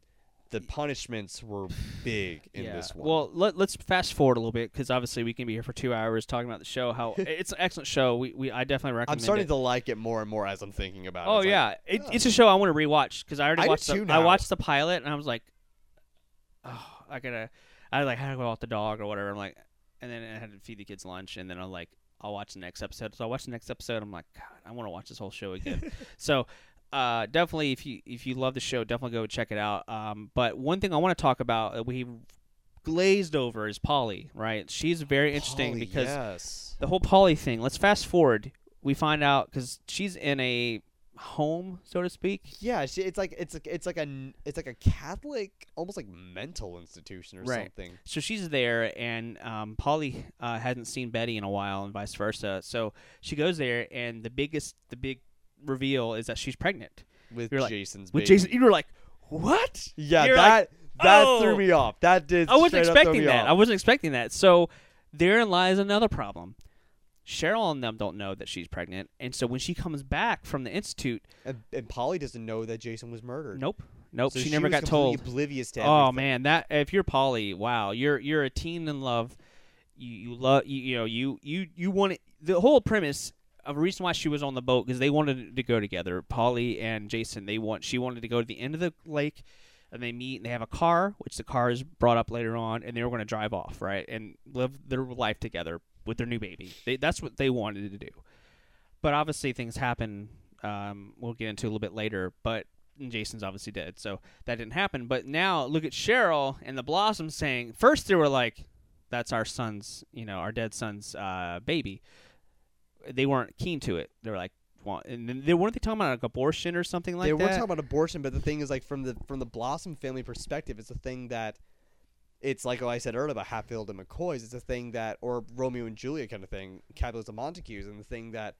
the punishments were big in this one. Well, let, let's fast forward a little bit because obviously we can be here for two hours talking about the show. How it's an excellent show. We, we I definitely recommend. I'm starting it. to like it more and more as I'm thinking about it. Oh It's like, yeah, it, it's a show I want to rewatch because I already I watched. the, I watched the pilot and I was like, oh, I gotta. I was like had to go out the dog or whatever. I'm like, and then I had to feed the kids lunch, and then I'm like, I'll watch the next episode. So I watch the next episode. I'm like, God, I want to watch this whole show again. so. Uh, definitely, if you if you love the show, definitely go check it out. Um, but one thing I want to talk about that we glazed over is Polly. Right? She's very interesting Polly, because yes. the whole Polly thing. Let's fast forward. We find out because she's in a home, so to speak. Yeah, she, it's like it's like it's like a it's like a Catholic, almost like mental institution or Right. something. So she's there, and um, Polly uh, hadn't seen Betty in a while, and vice versa. So she goes there, and the biggest, the big reveal is that she's pregnant with You're like- Jason's with. Jason. You were like, "What?" Yeah, You're that like, that "Oh." threw me off. That did. I wasn't straight up throw expecting that. I wasn't expecting that. So therein lies another problem. Cheryl and them don't know that she's pregnant, and so when she comes back from the institute, And, and Polly doesn't know that Jason was murdered. nope, nope, So she never was got told. Oblivious to Oh man, that if you're Polly, wow, you're you're a teen in love. You you love you, you know you you you want it, the whole premise of the reason why she was on the boat because they wanted to go together. Polly and Jason, they want she wanted to go to the end of the lake, and they meet and they have a car, which the car is brought up later on, and they were going to drive off right and live their life together with their new baby. They, that's what they wanted to do. But obviously things happen. Um, we'll get into a little bit later, but Jason's obviously dead, so that didn't happen. But now look at Cheryl and the Blossoms saying first they were like, "That's our son's, you know, our dead son's uh, baby." They weren't keen to it. They were like, "Want?" And then they weren't they talking about like abortion or something like they that. They weren't talking about abortion, but the thing is, like from the from the Blossom family perspective, it's a thing that it's like what I said earlier about Hatfield and McCoy's. It's a thing that, or Romeo and Juliet kind of thing, Capitalism Montagues, and the thing that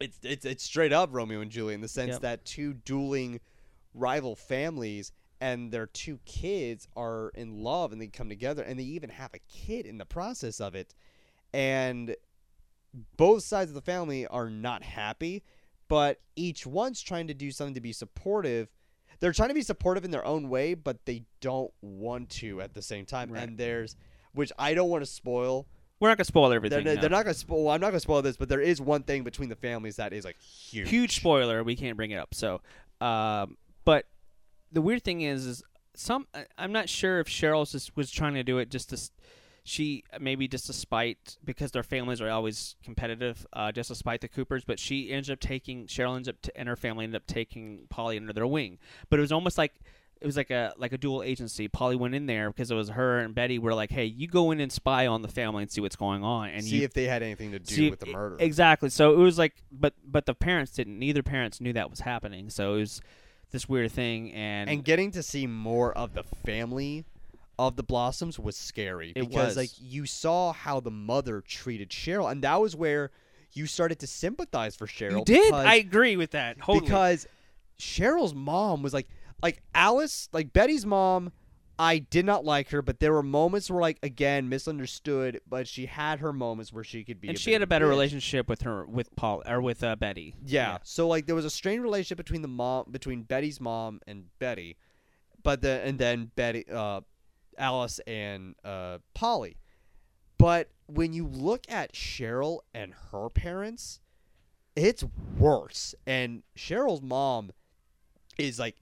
it's it's it's straight up Romeo and Juliet in the sense Yep. that two dueling rival families and their two kids are in love and they come together and they even have a kid in the process of it, and both sides of the family are not happy but each one's trying to do something to be supportive. They're trying to be supportive in their own way, but they don't want to at the same time. Right. And there's, which I don't want to spoil. We're not gonna spoil They're, everything. they're not going to spoil. I'm not going to spoil this, but there is one thing between the families that is like huge. huge spoiler. We can't bring it up. So, um, but the weird thing is, is some I- I'm not sure if Cheryl just was trying to do it just to. She maybe just to spite because their families are always competitive, uh, just to spite the Coopers. But she ends up taking Cheryl ends up t- and her family ended up taking Polly under their wing. But it was almost like it was like a like a dual agency. Polly went in there because it was her and Betty were like, "Hey, you go in and spy on the family and see what's going on." And see you if they had anything to do See, with the murder. Exactly. So it was like, but but the parents didn't. Neither parents knew that was happening. So it was this weird thing, and, and getting to see more of the family of the Blossoms was scary It because was. like you saw how the mother treated Cheryl, and that was where you started to sympathize for Cheryl. you did. because- I agree with that. Totally. because Cheryl's mom was like like Alice, like Betty's mom. I did not like her, but there were moments where like again misunderstood, but she had her moments where she could be. and she had a better bitch. relationship with her with Paul or with uh, Betty. Yeah. So like there was a strained relationship between the mom between Betty's mom and Betty, but the and then Betty uh Alice and uh Polly. But when you look at Cheryl and her parents, it's worse. And Cheryl's mom is like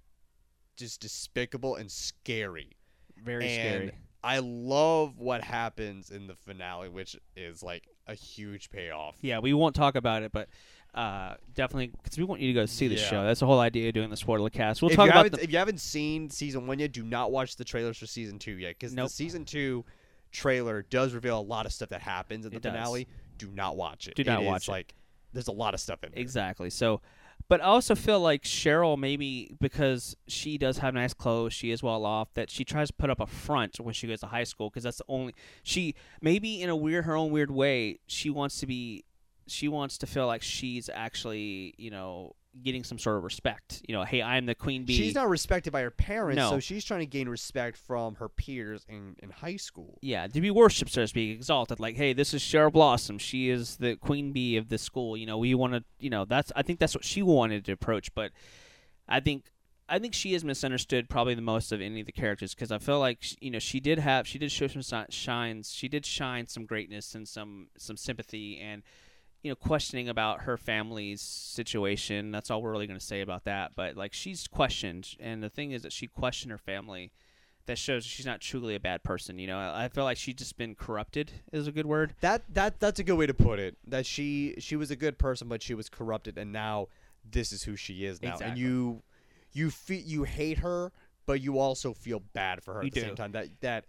just despicable and scary. Very and scary. I love what happens in the finale, which is like a huge payoff. Yeah, we won't talk about it, but uh, definitely because we want you to go see the Yeah. show. That's the whole idea of doing the spoiler cast. We'll if talk you about haven't, the, if you haven't seen season one yet, do not watch the trailers for season two yet because Nope. the season two trailer does reveal a lot of stuff that happens in the It does. finale. Do not watch it. Do not It is, watch it. Like there's a lot of stuff in there. Exactly. So, But I also feel like Cheryl, maybe because she does have nice clothes, she is well off, that she tries to put up a front when she goes to high school because that's the only she maybe in a weird her own weird way she wants to be she wants to feel like she's actually you know getting some sort of respect. You know, hey, I'm the queen bee. She's not respected by her parents, No. so she's trying to gain respect from her peers in, in high school. yeah, to be worshipped, so to speak, exalted. Like, hey, this is Cheryl Blossom. She is the queen bee of the school. You know, we want to. You know, that's. I think that's what she wanted to approach. But I think, I think she is misunderstood probably the most of any of the characters because I feel like you know she did have she did show some shines. She did shine some greatness and some some sympathy and you know questioning about her family's situation. That's all we're really going to say about that. But like she's questioned, and the thing is that she questioned her family that shows she's not truly a bad person. You know, I I feel like she's just been corrupted is a good word. That that that's a good way to put it. That she she was a good person, but she was corrupted, and now this is who she is now. And you you fe- you hate her, but you also feel bad for her You at the do. same time. That that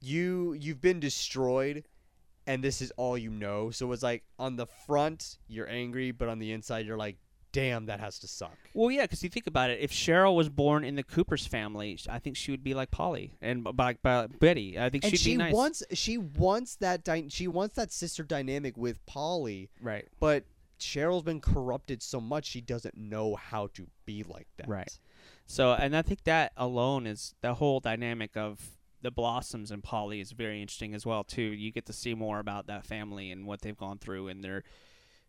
you you've been destroyed, and this is all you know. So it's like on the front you're angry, but on the inside you're like, damn, that has to suck. Well, yeah, because you think about it, if Cheryl was born in the Cooper's family, I think she would be like Polly and like Betty. I think And she'd she be nice. wants she wants that she wants that sister dynamic with Polly, right. but Cheryl's been corrupted so much she doesn't know how to be like that. Right. So, and I think that alone is the whole dynamic of the Blossoms and Polly is very interesting as well too. You get to see more about that family and what they've gone through and their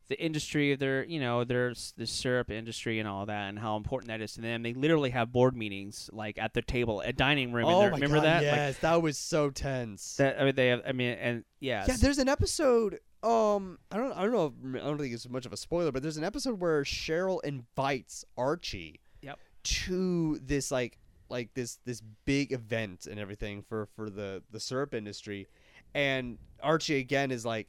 the industry of their you know their the syrup industry and all that and how important that is to them. They literally have board meetings like at their table, a dining room. Oh my Remember God, that? Yes, that was so tense. That I mean, they have. I mean, and yeah, yeah, there's an episode. Um, I don't, I don't know. If, I don't think it's much of a spoiler, but there's an episode where Cheryl invites Archie. Yep. To this like, like this this big event and everything for for the the syrup industry, and Archie again is like,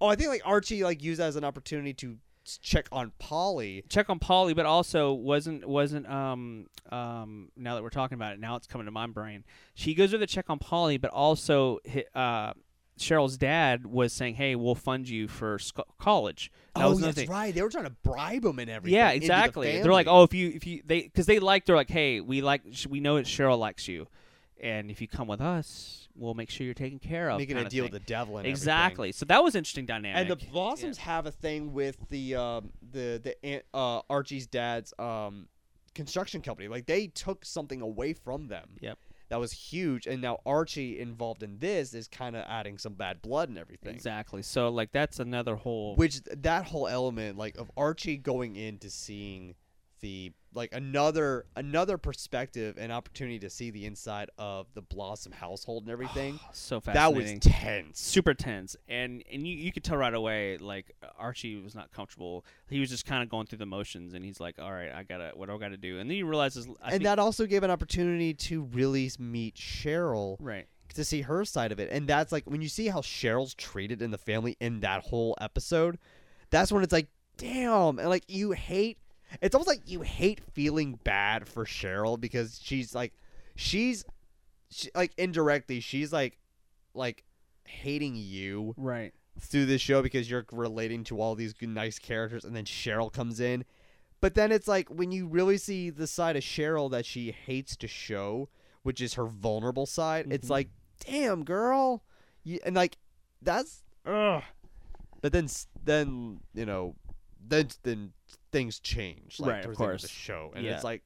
oh, I think like Archie like used that as an opportunity to check on Polly. check on Polly, but also wasn't wasn't um um now that we're talking about it, now it's coming to my brain. She goes over to check on Polly, but also hi- uh Cheryl's dad was saying, "Hey, we'll fund you for sc- college." That oh, was that's thing. right. They were trying to bribe him and everything. Yeah, into the exactly. They're like, "Oh, if you if you they because they like they're like, hey, we like we know that Cheryl likes you, and if you come with us, we'll make sure you're taken care of." making a deal thing. with the devil and everything. exactly. So that was interesting dynamic. And the Blossoms have a thing with the um, the the aunt- uh, Archie's dad's um, construction company. Like they took something away from them. Yep. That was huge, and now Archie involved in this is kind of adding some bad blood and everything. exactly. So like that's another whole. Which that whole element, like of Archie going into seeing the like another another perspective and opportunity to see the inside of the Blossom household and everything. so fascinating. that was tense. super tense and and you, you could tell right away like archie was not comfortable he was just kind of going through the motions and he's like all right i gotta what do i gotta do and then he realizes I and that also gave an opportunity to really meet Cheryl right to see her side of it. And that's like when you see how Cheryl's treated in the family in that whole episode, that's when it's like, damn. And like you hate it's almost like you hate feeling bad for Cheryl because she's like she's she, like indirectly she's like like hating you right through this show because you're relating to all these nice characters and then Cheryl comes in. But then it's like when you really see the side of Cheryl that she hates to show, which is her vulnerable side, it's Mhm. like, damn, girl. You, and like, that's. Ugh. But then, then you know, then then things change. Like, Right, of towards the course. the show. And Yeah. it's like,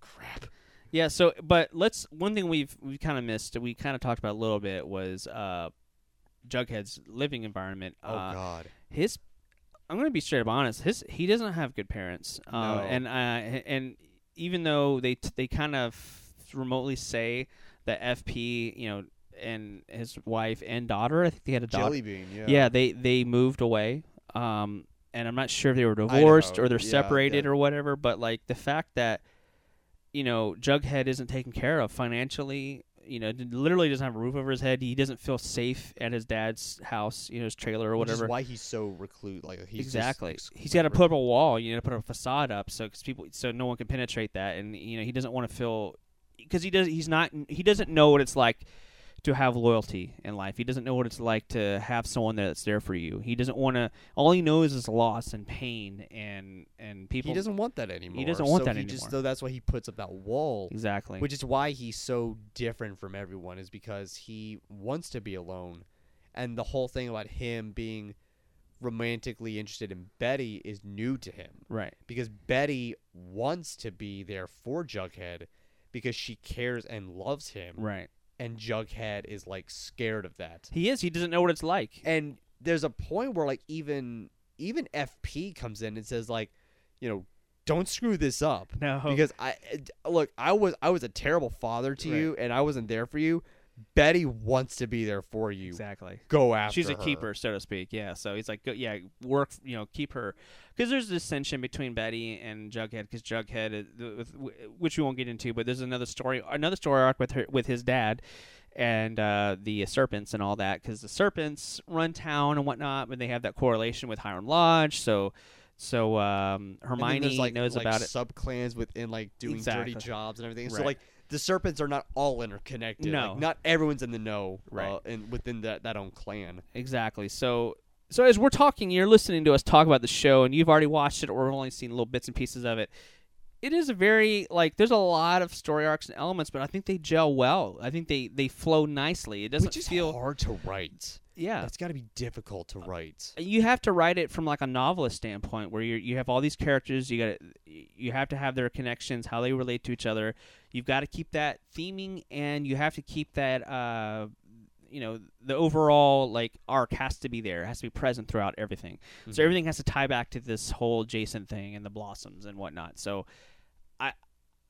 crap. yeah so but let's one thing we've we kind of missed we kind of talked about a little bit was uh jughead's living environment Oh, uh God. his I'm gonna be straight up honest. His he doesn't have good parents, uh, No. and uh, and even though they t- they kind of remotely say that FP, you know, and his wife and daughter, I think they had a daughter. Jelly bean, yeah. Yeah, they they moved away. Um, and I'm not sure if they were divorced or they're Yeah, separated yeah. or whatever. But like the fact that you know Jughead isn't taken care of financially, you know, literally doesn't have a roof over his head. He doesn't feel safe at his dad's house, you know, his trailer or Which is whatever. why he's so recluse. Like he's just exactly. He's got to put up a wall, you know, put a facade up, so cause people, so no one can penetrate that, and you know, he doesn't want to feel because he does. He's not. He doesn't know what it's like to have loyalty in life. He doesn't know what it's like to have someone that's there for you. He doesn't want to. All he knows is loss and pain and and people. he doesn't want that anymore. He doesn't want so that he anymore. Just, so that's why he puts up that wall. exactly. Which is why he's so different from everyone, is because he wants to be alone. And the whole thing about him being romantically interested in Betty is new to him. right. Because Betty wants to be there for Jughead because she cares and loves him. Right. And Jughead is like scared of that. He is. He doesn't know what it's like. And there's a point where like even even FP comes in and says like, you know, don't screw this up No. because I look, I was I was a terrible father to Right. you, and I wasn't there for you. Betty wants to be there for you. exactly. Go after. She's a her. keeper, so to speak. Yeah. So he's like, go, yeah, work. You know, keep her because there's a dissension between Betty and Jughead because Jughead, is, which we won't get into, but there's another story, another story arc with her with his dad and uh, the serpents and all that because the serpents run town and whatnot, and they have that correlation with Hiram Lodge. So. So um, Hermione like, knows like about it. Sub clans within like doing Exactly. dirty jobs and everything. So like the serpents are not all interconnected. No. Like, not everyone's in the know. Right. Uh, in within that that own clan. Exactly. So so as we're talking, you're listening to us talk about the show, and you've already watched it, or only seen little bits and pieces of it. It is a very like there's a lot of story arcs and elements, but I think they gel well. I think they they flow nicely. It doesn't Which is feel hard to write. yeah. That's got to be difficult to write. You have to write it from like a novelist standpoint, where you you have all these characters. You got you have to have their connections, how they relate to each other. You've got to keep that theming, and you have to keep that. Uh, you know the overall like arc has to be there it has to be present throughout everything so Mhm. everything has to tie back to this whole jason thing and the blossoms and whatnot so i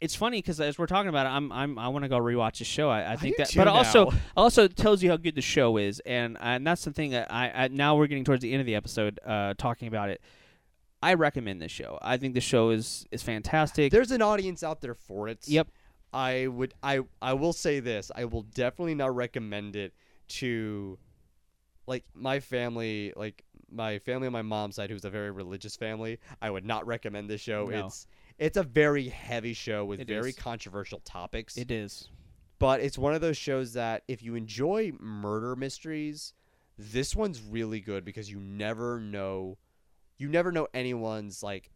it's funny because as we're talking about it i'm, I'm i want to go rewatch the show i, I think do that but also now. also it tells you how good the show is and and that's the thing that I, I now we're getting towards the end of the episode uh talking about it i recommend this show i think the show is is fantastic There's an audience out there for it. Yep. I would I I will say this. I will definitely not recommend it to like my family, like my family on my mom's side who's a very religious family. I would not recommend this show. No. It's it's a very heavy show with It very is. controversial topics. it is but it's one of those shows that if you enjoy murder mysteries, this one's really good because you never know you never know anyone's like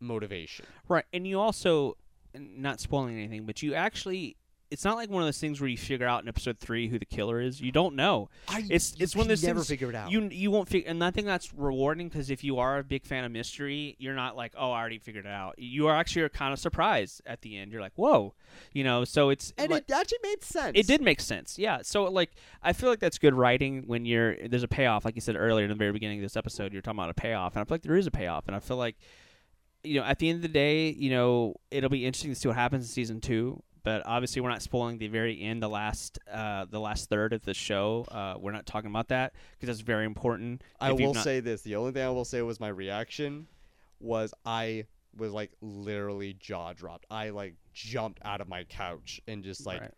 motivation. Right, and you also, not spoiling anything, but you actually, it's not like one of those things where you figure out in episode three who the killer is. You don't know. I, It's you it's one of those never things figure it out. You you won't figure, and I think that's rewarding because if you are a big fan of mystery, you're not like, oh, I already figured it out. You are actually kind of surprised at the end. You're like, whoa, you know. So it's and like, it actually made sense. it did make sense, yeah. So like, I feel like that's good writing when you're there's a payoff, like you said earlier in the very beginning of this episode. You're talking about a payoff, and I feel like there is a payoff, and I feel like, you know, at the end of the day, you know, it'll be interesting to see what happens in season two. But obviously, we're not spoiling the very end, the last, uh, the last third of the show. Uh, we're not talking about that because that's very important. I will not- say this. The only thing I will say was my reaction was I was like literally jaw dropped. I like jumped out of my couch and just like Right.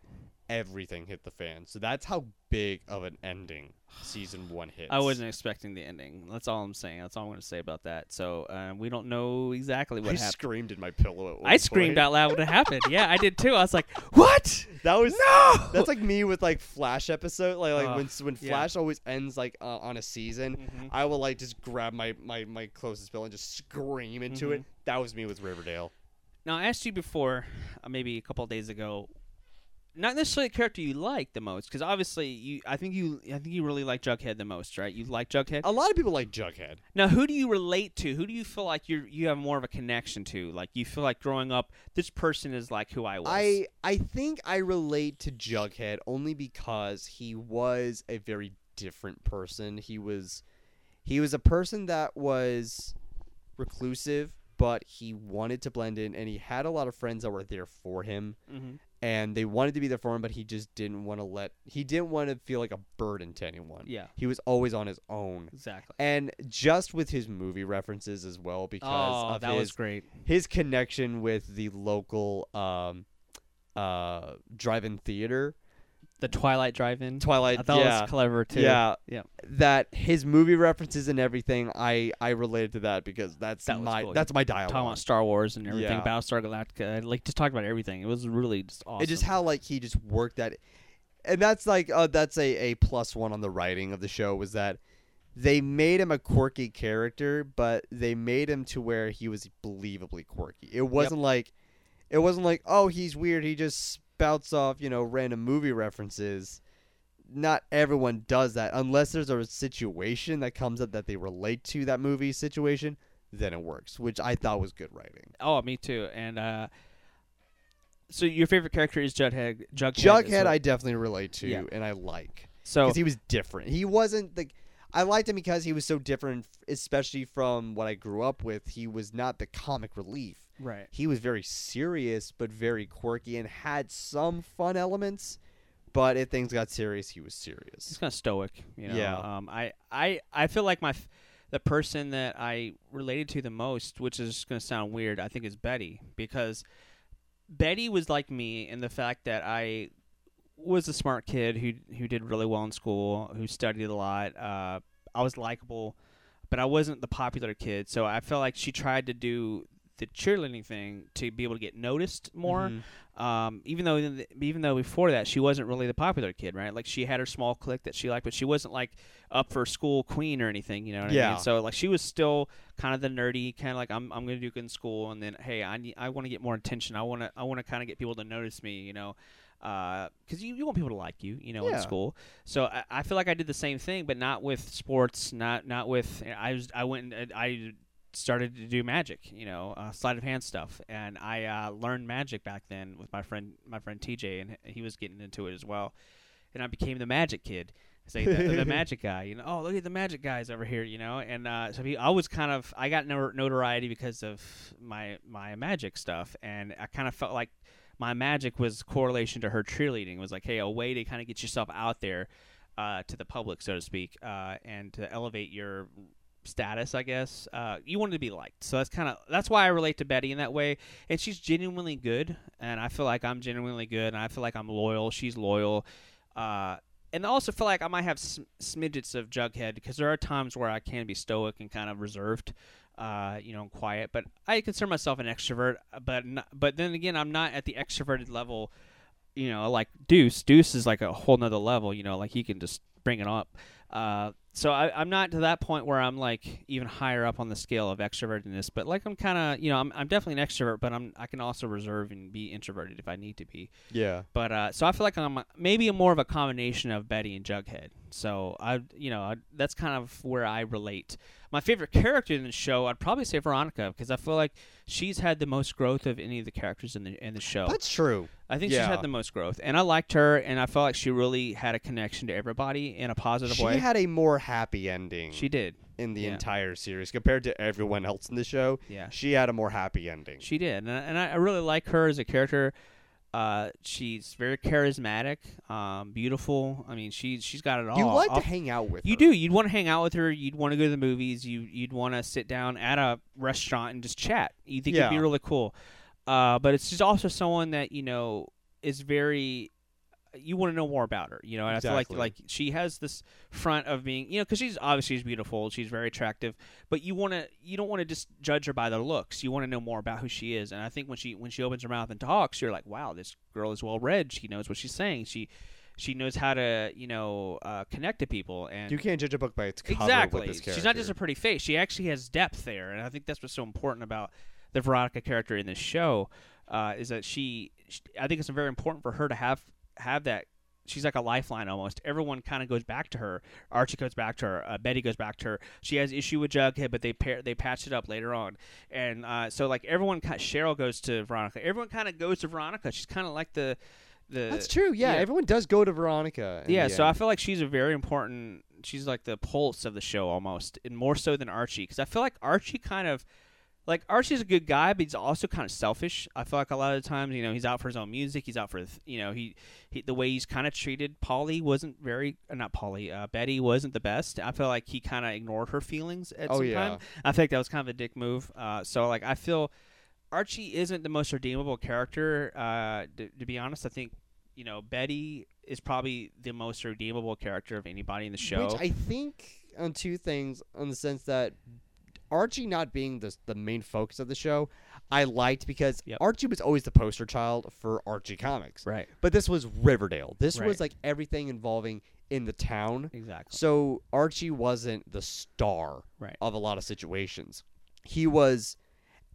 Everything hit the fan. So that's how big of an ending season one hits. I wasn't expecting the ending. That's all I'm saying. That's all I'm going to say about that. So uh, we don't know exactly what I happened. screamed in my pillow. I screamed point. out loud when it happened. Yeah, I did too. I was like, "What? That was No!" That's like me with like Flash episode. Like like Ugh, when when yeah. Flash always ends like uh, on a season, Mhm. I will like just grab my my my closest pillow and just scream into it. Mhm. That was me with Riverdale. Now, I asked you before, uh, maybe a couple days ago, not necessarily a character you like the most, because obviously you, I think you, I think you really like Jughead the most, right? You like Jughead. A lot of people like Jughead. Now, who do you relate to? Who do you feel like you you have more of a connection to? Like you feel like growing up, this person is like who I was. I I think I relate to Jughead only because he was a very different person. He was he was a person that was reclusive, but he wanted to blend in and he had a lot of friends that were there for him hmm and they wanted to be there for him, but he just didn't want to let he didn't want to feel like a burden to anyone. Yeah, He was always on his own. exactly. And just with his movie references as well because Oh, of that his was great. his connection with the local um uh drive-in theater The Twilight Drive-In. twilight I thought yeah it was clever too. yeah Yeah. that his movie references and everything i i related to that because that's That my cool. that's my dialogue. Talking about Star Wars and everything, Yeah. Battlestar Galactica, like just talking about everything. It was really just awesome. It just how like he just worked that and that's like uh, that's a a plus one on the writing of the show was that they made him a quirky character, but they made him to where he was believably quirky. It wasn't like it wasn't like oh he's weird. He just spouts off you know random movie references. Not everyone does that unless there's a situation that comes up that they relate to that movie situation. Then it works, which I thought was good writing. Oh, me too. And uh, so your favorite character is Jughead. Jughead. Jughead, so, I definitely relate to Yeah. and I like. so because he was different. He wasn't the. I liked him because he was so different, especially from what I grew up with. He was not the comic relief. Right. He was very serious, but very quirky, and had some fun elements. But if things got serious, he was serious. He's kind of stoic, you know. Yeah. Um, I, I, I feel like my, f- the person that I related to the most, which is going to sound weird, I think is Betty because Betty was like me in the fact that I was a smart kid who who did really well in school, who studied a lot. Uh, I was likable, but I wasn't the popular kid. So I felt like she tried to do the cheerleading thing to be able to get noticed more. Mhm. Um, even though even though before that she wasn't really the popular kid, right? Like she had her small clique that she liked, but she wasn't like up for school queen or anything, you know what I Yeah. mean? So like she was still kind of the nerdy, kind of like I'm I'm gonna do good in school, and then hey, I need, I want to get more attention. I want to I want to kind of get people to notice me, you know. Because you, you want people to like you, you know, in school. So I, I feel like I did the same thing, but not with sports, not not with. I was I went and I started to do magic, you know, uh, sleight of hand stuff, and I uh, learned magic back then with my friend my friend TJ, and he was getting into it as well, and I became the magic kid. Say the, the magic guy, you know. Oh, look at the magic guys over here, you know. And uh, so he, I was kind of, I got no, notoriety because of my my magic stuff, and I kind of felt like my magic was correlation to her cheerleading. It was like, hey, a way to kind of get yourself out there uh, to the public, so to speak, uh, and to elevate your status, I guess. Uh, you wanted to be liked, so that's kind of that's why I relate to Betty in that way. And she's genuinely good, and I feel like I'm genuinely good, and I feel like I'm loyal. She's loyal, uh, and I also feel like I might have sm- smidgets of Jughead because there are times where I can be stoic and kind of reserved. Uh, you know, quiet, but I consider myself an extrovert. But not, but then again, I'm not at the extroverted level. You know, like Deuce. Deuce is like a whole nother level. You know, like he can just bring it up. Uh, so I, I'm not to that point where I'm like even higher up on the scale of extrovertedness, but like I'm kind of, you know, I'm, I'm definitely an extrovert, but I'm I can also reserve and be introverted if I need to be. Yeah. But uh, so I feel like I'm maybe a more of a combination of Betty and Jughead. So I, you know, I, that's kind of where I relate. My favorite character in the show, I'd probably say Veronica because I feel like she's had the most growth of any of the characters in the in the show. That's true. I think she's had the most growth, and I liked her, and I felt like she really had a connection to everybody in a positive She way. She had a more happy ending she did, in the yeah. entire series compared to everyone else in the show. yeah, She had a more happy ending. she did, and I, and I really like her as a character. Uh, she's very charismatic, um, beautiful. I mean, she's she's got it all. you like to hang out with You her. do. You'd want to hang out with her. You'd want to go to the movies. You you'd want to sit down at a restaurant and just chat. You think it'd be really cool. Uh, but it's just also someone that you know is very. You want to know more about her, you know. And I feel like like she has this front of being, you know, because she's obviously she's beautiful, she's very attractive, but you want to you don't want to just judge her by the looks. You want to know more about who she is. And I think when she when she opens her mouth and talks, you're like, wow, this girl is well read. She knows what she's saying. She she knows how to you know uh, connect to people and You can't judge a book by its cover exactly. with this character. She's not just a pretty face. She actually has depth there, and I think that's what's so important about the Veronica character in this show. Uh, is that she, sh I think it's very important for her to have have that. She's like a lifeline almost. Everyone kind of goes back to her. Archie goes back to her. Uh, Betty goes back to her. She has issue with Jughead, but they pair, they patch it up later on. And uh, so like everyone, ki- Cheryl goes to Veronica. Everyone kind of goes to Veronica. She's kind of like the the. That's true. Yeah, yeah. everyone does go to Veronica. Yeah, so I feel like she's a very important. She's like the pulse of the show almost, and more so than Archie. Because I feel like Archie kind of, like Archie's a good guy, but he's also kind of selfish. I feel like a lot of the times, you know, he's out for his own music. He's out for, you know, he, he the way he's kind of treated Polly wasn't very, uh, not Polly, uh, Betty wasn't the best. I feel like he kind of ignored her feelings at Oh, some yeah. time. I think that was kind of a dick move. Uh, so like I feel Archie isn't the most redeemable character. Uh, to, to be honest, I think you know Betty is probably the most redeemable character of anybody in the show. Which I think on two things, on the sense that Archie not being the the main focus of the show, I liked because Yep. Archie was always the poster child for Archie comics. Right. But this was Riverdale. This Right. was like everything involving in the town. Exactly. So Archie wasn't the star Right. of a lot of situations. He was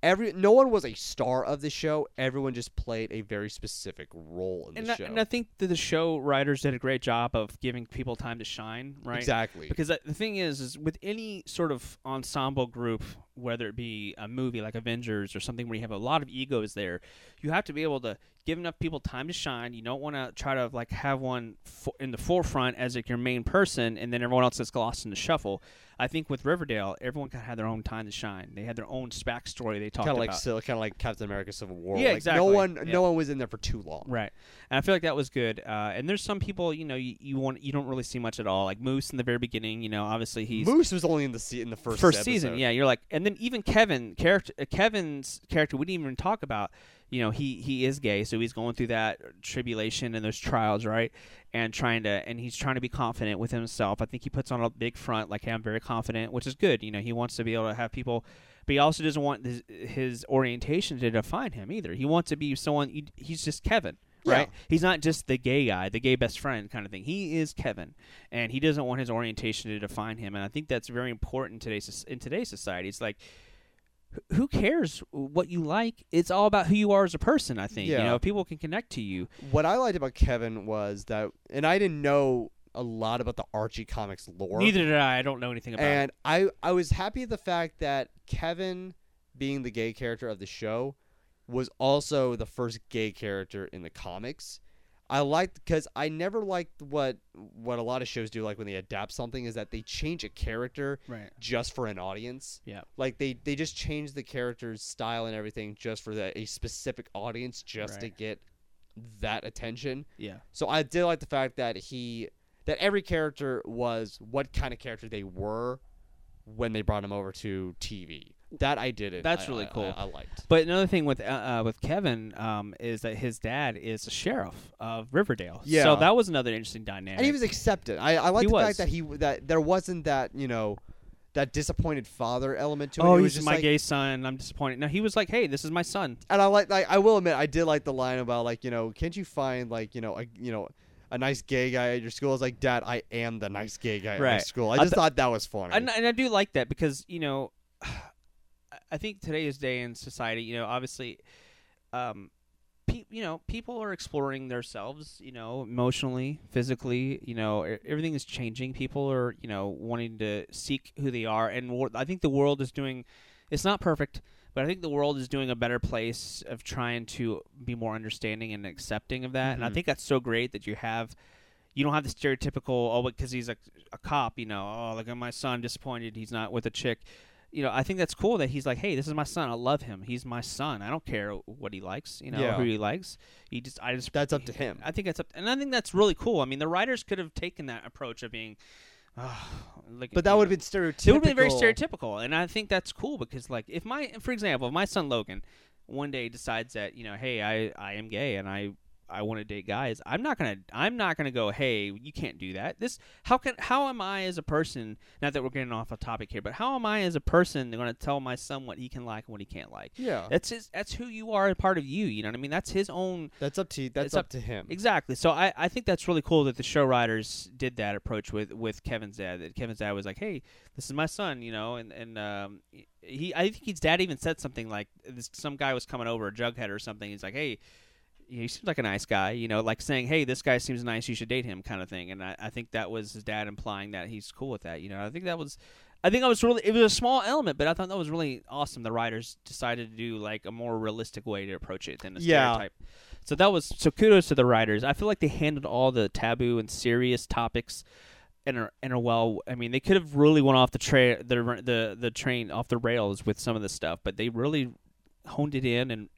every no one was a star of the show. Everyone just played a very specific role in And the I, show. and I think that the show writers did a great job of giving people time to shine. Right. Exactly. Because uh, the thing is, is with any sort of ensemble group, whether it be a movie like Avengers or something where you have a lot of egos there, you have to be able to give enough people time to shine. You don't want to try to like have one fo- in the forefront as like your main person, and then everyone else gets lost in the shuffle. I think with Riverdale, everyone kind of had their own time to shine. They had their own backstory they talked kind of about. like so, kind of like Captain America: Civil War. Yeah, like, exactly. No one, Yeah. no one was in there for too long. Right, and I feel like that was good. Uh, and there's some people, you know, you, you want you don't really see much at all. Like Moose in the very beginning, you know, obviously he's Moose was only in the se- in the first first episode. season. Yeah, you're like, and then even Kevin character, uh, Kevin's character, we didn't even talk about. You know, he he is gay, so he's going through that tribulation and those trials, right? And trying to, and he's trying to be confident with himself. I think he puts on a big front, like, hey, I'm very confident, which is good. You know, he wants to be able to have people, but he also doesn't want his, his orientation to define him either. He wants to be someone. he- He's just Kevin. Right, Yeah. he's not just the gay guy, the gay best friend kind of thing. He is Kevin, and he doesn't want his orientation to define him. And I think that's very important in today's in today's society. It's like, who cares what you like? It's all about who you are as a person. I think you know people can connect to you. What I liked about Kevin was that, and I didn't know a lot about the Archie comics lore. Neither did I. I don't know anything about. and I I was happy at the fact that Kevin, being the gay character of the show, was also the first gay character in the comics. I liked because I never liked what what a lot of shows do, like when they adapt something, is that they change a character. Right. just for an audience. Yeah. Like they they just change the character's style and everything just for the, a specific audience, just to get that attention. Yeah. So I did like the fact that he that every character was what kind of character they were when they brought him over to TV. That I did it. That's I- really I- cool. I, I liked. But another thing with uh, uh, with Kevin um, is that his dad is a sheriff of Riverdale. Yeah. So that was another interesting dynamic. And he was accepted. I, I like the was. fact that he that there wasn't that you know that disappointed father element to it. oh, it was he's just my like, gay son. I'm disappointed. No, he was like, hey, this is my son. And I like like I will admit I did like the line about like you know can't you find like you know a you know a nice gay guy at your school? I was like, Dad, I am the nice gay guy at my school. I I just th- thought that was funny. and, and I do like that because you know, I think today's day in society, you know, obviously, um, pe- you know, people are exploring themselves, you know, emotionally, physically, you know, everything is changing. People are, you know, wanting to seek who they are, and wor- I think the world is doing. It's not perfect, but I think the world is doing a better place of trying to be more understanding and accepting of that. And I Mhm. think that's so great that you have you don't have the stereotypical oh because he's a, a cop you know oh look at my son disappointed he's not with a chick you know i think that's cool that he's like hey this is my son i love him he's my son i don't care what he likes you know Yeah. who he likes he just i just That's up to him. i think that's up and i think that's really cool i mean the writers could have taken that approach of being oh, at but that would have been stereotypical. It would have been very stereotypical, and I think that's cool because, like, if my, for example, if my son Logan one day decides that you know, hey, I I am gay and I I want to date guys, I'm not gonna I'm not gonna go, hey, you can't do that. This how can how am I as a person? Not that we're getting off a topic here, but how am I as a person going to tell my son what he can like and what he can't like? Yeah, That's his. That's who you are, a part of you. You know what I mean? That's his own that's up to that's up, up- to him. Exactly. So I, I think that's really cool that the show writers did that approach with, with Kevin's dad. That Kevin's dad was like, "Hey, this is my son," you know, and and um, he I think his dad even said something like this, some guy was coming over, a jughead or something. He's like, "Hey." He seems like a nice guy, you know, like saying, "Hey, this guy seems nice. You should date him," kind of thing. And I, I think that was his dad implying that he's cool with that. You know, I think that was, I think I was really, it was a small element, but I thought that was really awesome. The writers decided to do like a more realistic way to approach it than a Yeah. stereotype. So that was so kudos to the writers. I feel like they handled all the taboo and serious topics in a in a well. I mean, they could have really went off the tra- the the the train off the rails with some of the stuff, but they really honed it in and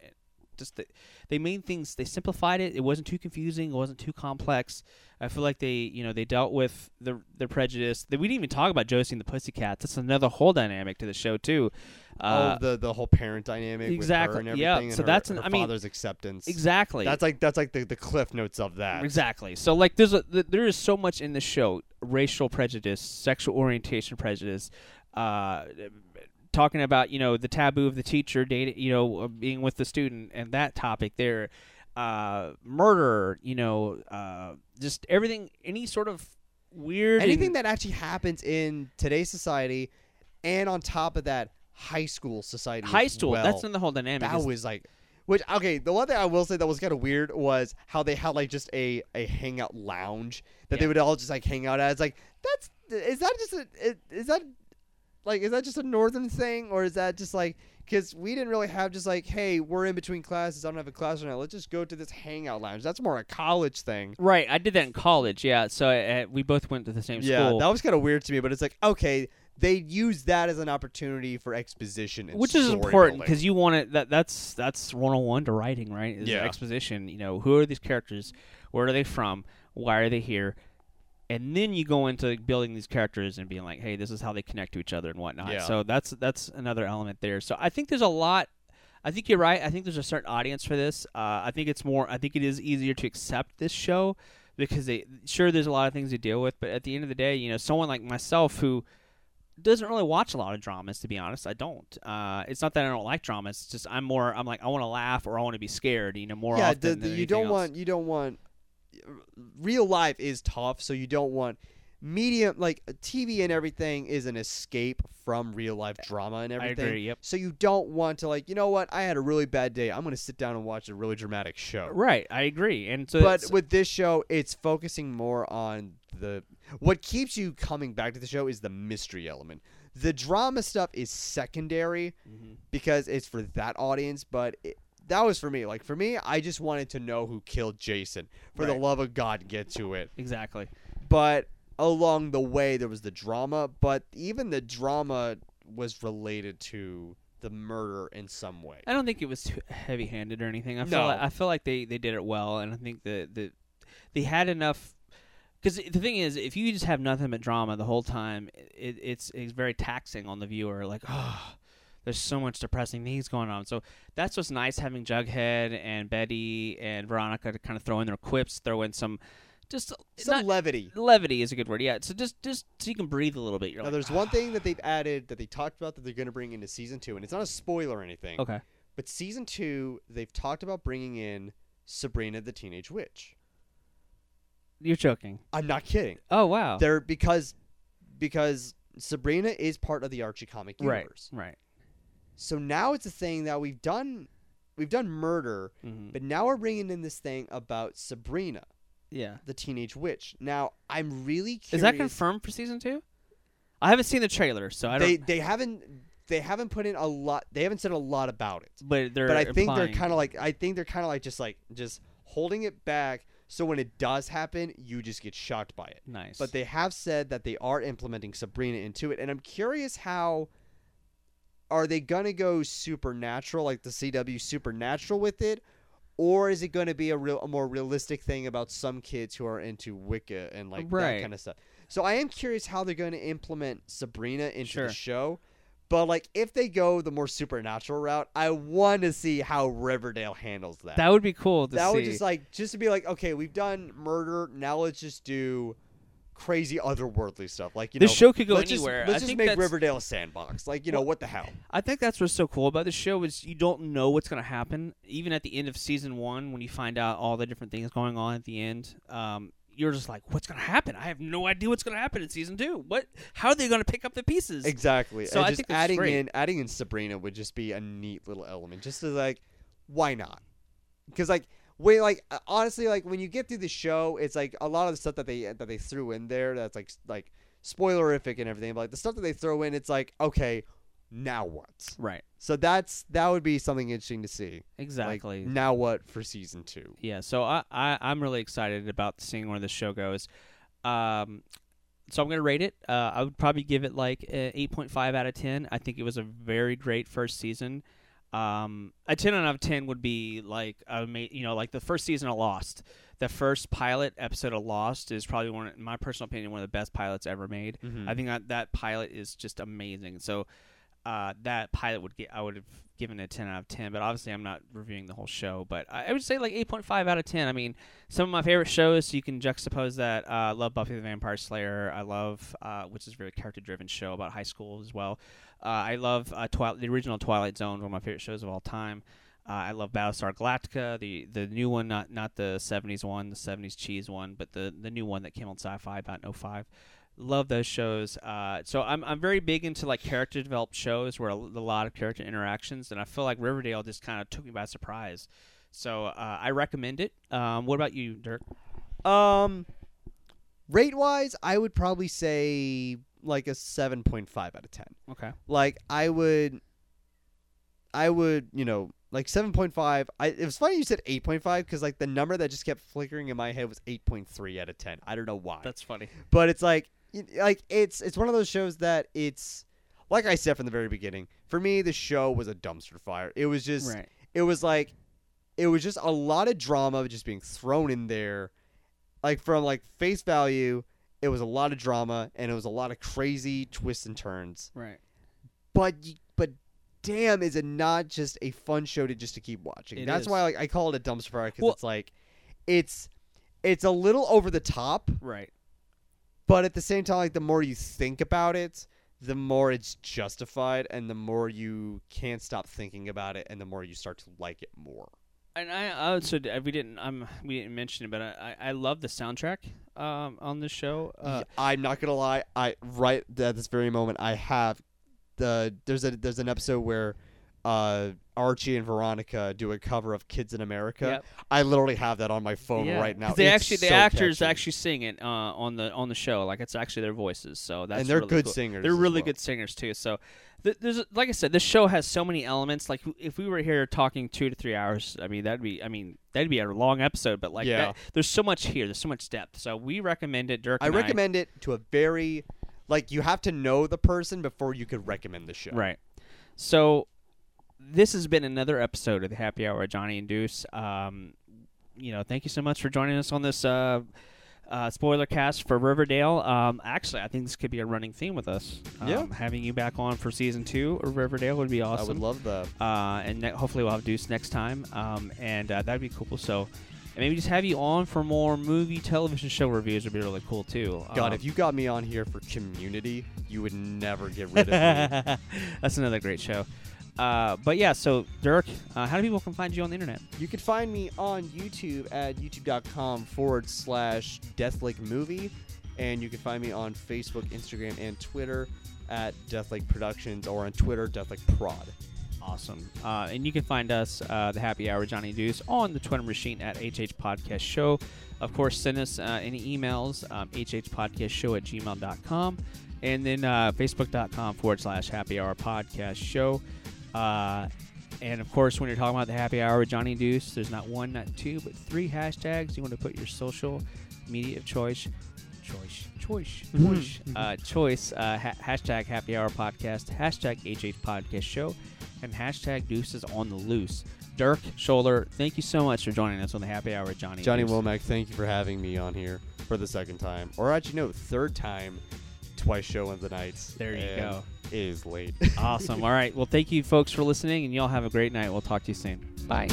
just the, they made things they simplified it. It wasn't too confusing. It wasn't too complex. I feel like they you know they dealt with the the prejudice. They, we didn't even talk about Josie and the Pussycats. That's another whole dynamic to the show too. Uh, oh, the the whole parent dynamic exactly, with her and yeah, so her- that's an- her I mean, father's acceptance. exactly. That's like that's like the, the cliff notes of that. Exactly. So like there's a th- there is so much in the show: racial prejudice, sexual orientation prejudice, uh, talking about you know the taboo of the teacher dating, you know, uh, being with the student, and that topic there, uh, murder, you know, uh, just everything, any sort of weird Anything and- that actually happens in today's society, and on top of that, high school society. high school. well. That's in the whole dynamic. that was like which okay the one thing i will say that was kind of weird was how they had like just a a hangout lounge that they would all just like hang out at it's like that's is that just a is that like is that just a northern thing or is that just like because we didn't really have just like hey we're in between classes i don't have a class right now let's just go to this hangout lounge that's more a college thing right. I did that in college. Yeah. So uh, we both went to the same yeah school. that was kind of weird to me but it's like okay they use that as an opportunity for exposition which is important because you want it that that's that's 101 to writing right is Yeah. exposition you know who are these characters where are they from why are they here and then you go into building these characters and being like hey this is how they connect to each other and whatnot. Yeah. so that's that's another element there. So i think there's a lot i think you're right. I think there's a certain audience for this. Uh, i think it's more i think it is easier to accept this show because they sure there's a lot of things to deal with but at the end of the day you know someone like myself who doesn't really watch a lot of dramas to be honest i don't. Uh, it's not that i don't like dramas. It's just i'm more i'm like i want to laugh or i want to be scared you know more yeah, often the, than the, you don't else. want you don't want real life is tough, so you don't want medium like TV and everything is an escape from real life drama and I everything. agree, yep. So you don't want to like you know what I had a really bad day. I'm gonna sit down and watch a really dramatic show. right i agree and so But with this show, it's focusing more on the what keeps you coming back to the show is the mystery element. The drama stuff is secondary Mm-hmm. because it's for that audience, but it, that was for me. Like for me, I just wanted to know who killed Jason. For the love of God, get to it. exactly But along the way, there was the drama. But even the drama was related to the murder in some way. I don't think it was too heavy-handed or anything. I feel No. like, I feel like they, they did it well, and I think that the they had enough. Because the thing is, if you just have nothing but drama the whole time, it, it's it's very taxing on the viewer. Like, oh, there's so much depressing things going on. So that's what's nice having Jughead and Betty and Veronica to kind of throw in their quips, throw in some just Some not- levity. levity is a good word. Yeah. So just just so you can breathe a little bit. You're Now, like, there's one ah. thing that they've added that they talked about that they're going to bring into season two, and it's not a spoiler or anything. okay. But season two, they've talked about bringing in Sabrina the Teenage Witch. You're joking. I'm not kidding. Oh wow. They're because because Sabrina is part of the Archie comic right. universe. Right. So now it's a thing that we've done. We've done murder, Mhm. but now we're bringing in this thing about Sabrina, Yeah. the teenage witch. Now I'm really curious. Is that confirmed for season two? I haven't seen the trailer, so I don't. They they haven't they haven't put in a lot. They haven't said a lot about it. but they're. but I think they're kind of like I think they're kind of like just like just holding it back. So when it does happen, you just get shocked by it. nice. But they have said that they are implementing Sabrina into it, and I'm curious how are they gonna go supernatural, like the CW supernatural with it, or is it gonna be a real, a more realistic thing about some kids who are into Wicca and like that kind of stuff? So I am curious how they're going to implement Sabrina into Sure. the show. But like, if they go the more supernatural route, I want to see how Riverdale handles that. that would be cool to that see. would just like just to be like, okay, we've done murder. Now let's just do crazy otherworldly stuff. Like you know, The know, show could go let's just- anywhere. I let's just think make Riverdale a sandbox. Like you know Well, what the hell? I think that's what's so cool about the show is you don't know what's going to happen. Even at the end of season one, when you find out all the different things going on at the end, um, you're just like, "What's going to happen? I have no idea what's going to happen in season two. What? How are they going to pick up the pieces?" Exactly. So and I just think adding great. in adding in Sabrina would just be a neat little element. Just to like, why not? Because like when like uh, honestly like when you get through the show, it's like a lot of the stuff that they that they threw in there that's like like spoilerific and everything. But like the stuff that they throw in, it's like okay, now what? Right. So that's that would be something interesting to see. Exactly. Like, now what for season two? Yeah, so I, I I'm really excited about seeing where this show goes. Um, so I'm gonna rate it. Uh, I would probably give it like a 8.5 out of 10. I think it was a very great first season. Um, a 10 out of 10 would be like a ma- you know like the first season of Lost. The first pilot episode of Lost is probably one, in my personal opinion, one of the best pilots ever made. Mhm. I think that that pilot is just amazing. So. uh, that pilot would get I would have given it a 10 out of 10 but obviously i'm not reviewing the whole show but i, I would say like 8.5 out of 10 i mean some of my favorite shows you can juxtapose that uh, i love buffy the vampire slayer i love uh, which is a very character driven show about high school as well uh, i love uh, Twilight, the original twilight zone one of my favorite shows of all time uh, I love Battlestar Galactica, the the new one, not not the '70s one, the '70s cheese one, but the the new one that came on Sci-Fi about in 05 love those shows. Uh, so I'm I'm very big into like character developed shows where a, a lot of character interactions, and I feel like Riverdale just kind of took me by surprise. So uh, I recommend it. Um, what about you, Dirk? Um, rate wise, I would probably say like a seven point five out of ten. Okay. Like I would, I would, you know, like seven point five. I it was funny you said eight point five because like the number that just kept flickering in my head was eight point three out of ten. I don't know why, That's funny. but it's like, like it's it's one of those shows that it's like I said from the very beginning. For me, the show was a dumpster fire. It was just Right. it was like it was just a lot of drama just being thrown in there like from like face value it was a lot of drama and it was a lot of crazy twists and turns Right. but but damn is it not just a fun show to just to keep watching It that's is. why like i call it a dumpster fire because Well- it's like it's it's a little over the top Right. but at the same time like the more you think about it the more it's justified and the more you can't stop thinking about it and the more you start to like it more And I also d- we didn't um we didn't mention it, but I I I love the soundtrack um on this show. Uh, I'm not gonna lie. I right at this very moment, I have the there's a there's an episode where uh, Archie and Veronica do a cover of "Kids in America." Yep. I literally have that on my phone yeah. right now. They It's actually the so actors catchy. actually sing it uh, on the on the show. Like it's actually their voices. So that's and they're really good cool. singers. They're really well. good singers too. So th- there's like I said, this show has so many elements. Like if we were here talking two to three hours, I mean that'd be I mean that'd be a long episode. But like Yeah. that, there's so much here. There's so much depth. So we recommend it. Dirk. I recommend it to a very like you have to know the person before you could recommend the show. Right. So this has been another episode of the Happy Hour with Johnny and Deuce. Um, you know, thank you so much for joining us on this uh, uh, spoiler cast for Riverdale. Um, actually, I think this could be a running theme with us. Um, Yeah. Having you back on for season two of Riverdale would be awesome. I would love that. uh, and ne- hopefully we'll have Deuce next time. Um, and uh, that'd be cool. So. And maybe just have you on for more movie, television show reviews would be really cool too. God, Um, if you got me on here for Community, you would never get rid of me. That's another great show. Uh, but yeah, so Dirk, uh, how do people can find you on the internet? You can find me on YouTube at youtube.com forward slash Deathlake Movie. And you can find me on Facebook, Instagram, and Twitter at Deathlake Productions or on Twitter, Deathlake Prod. Awesome. Uh, and you can find us, uh, the Happy Hour Johnny Deuce, on the Twitter machine at HH Podcast Show. Of course, send us uh, any emails, um, hhpodcastshow at gmail.com. And then uh, facebook.com forward slash Happy Hour Podcast Show. Uh, and of course, when you're talking about the Happy Hour with Johnny Deuce, there's not one, not two, but three hashtags. You want to put your social media of choice, choice, choice, choice, uh, choice, uh, ha- hashtag Happy Hour Podcast, hashtag HH Podcast Show, and hashtag Deuces on the Loose. Dirk Scholler, thank you so much for joining us on the Happy Hour with Johnny. Johnny Deuce. Womack, thank you for having me on here for the second time. Or actually, no, third time, twice show of the nights. There you and go. It is late. Awesome. All right. Well, thank you, folks, for listening, and y'all have a great night. We'll talk to you soon. Bye.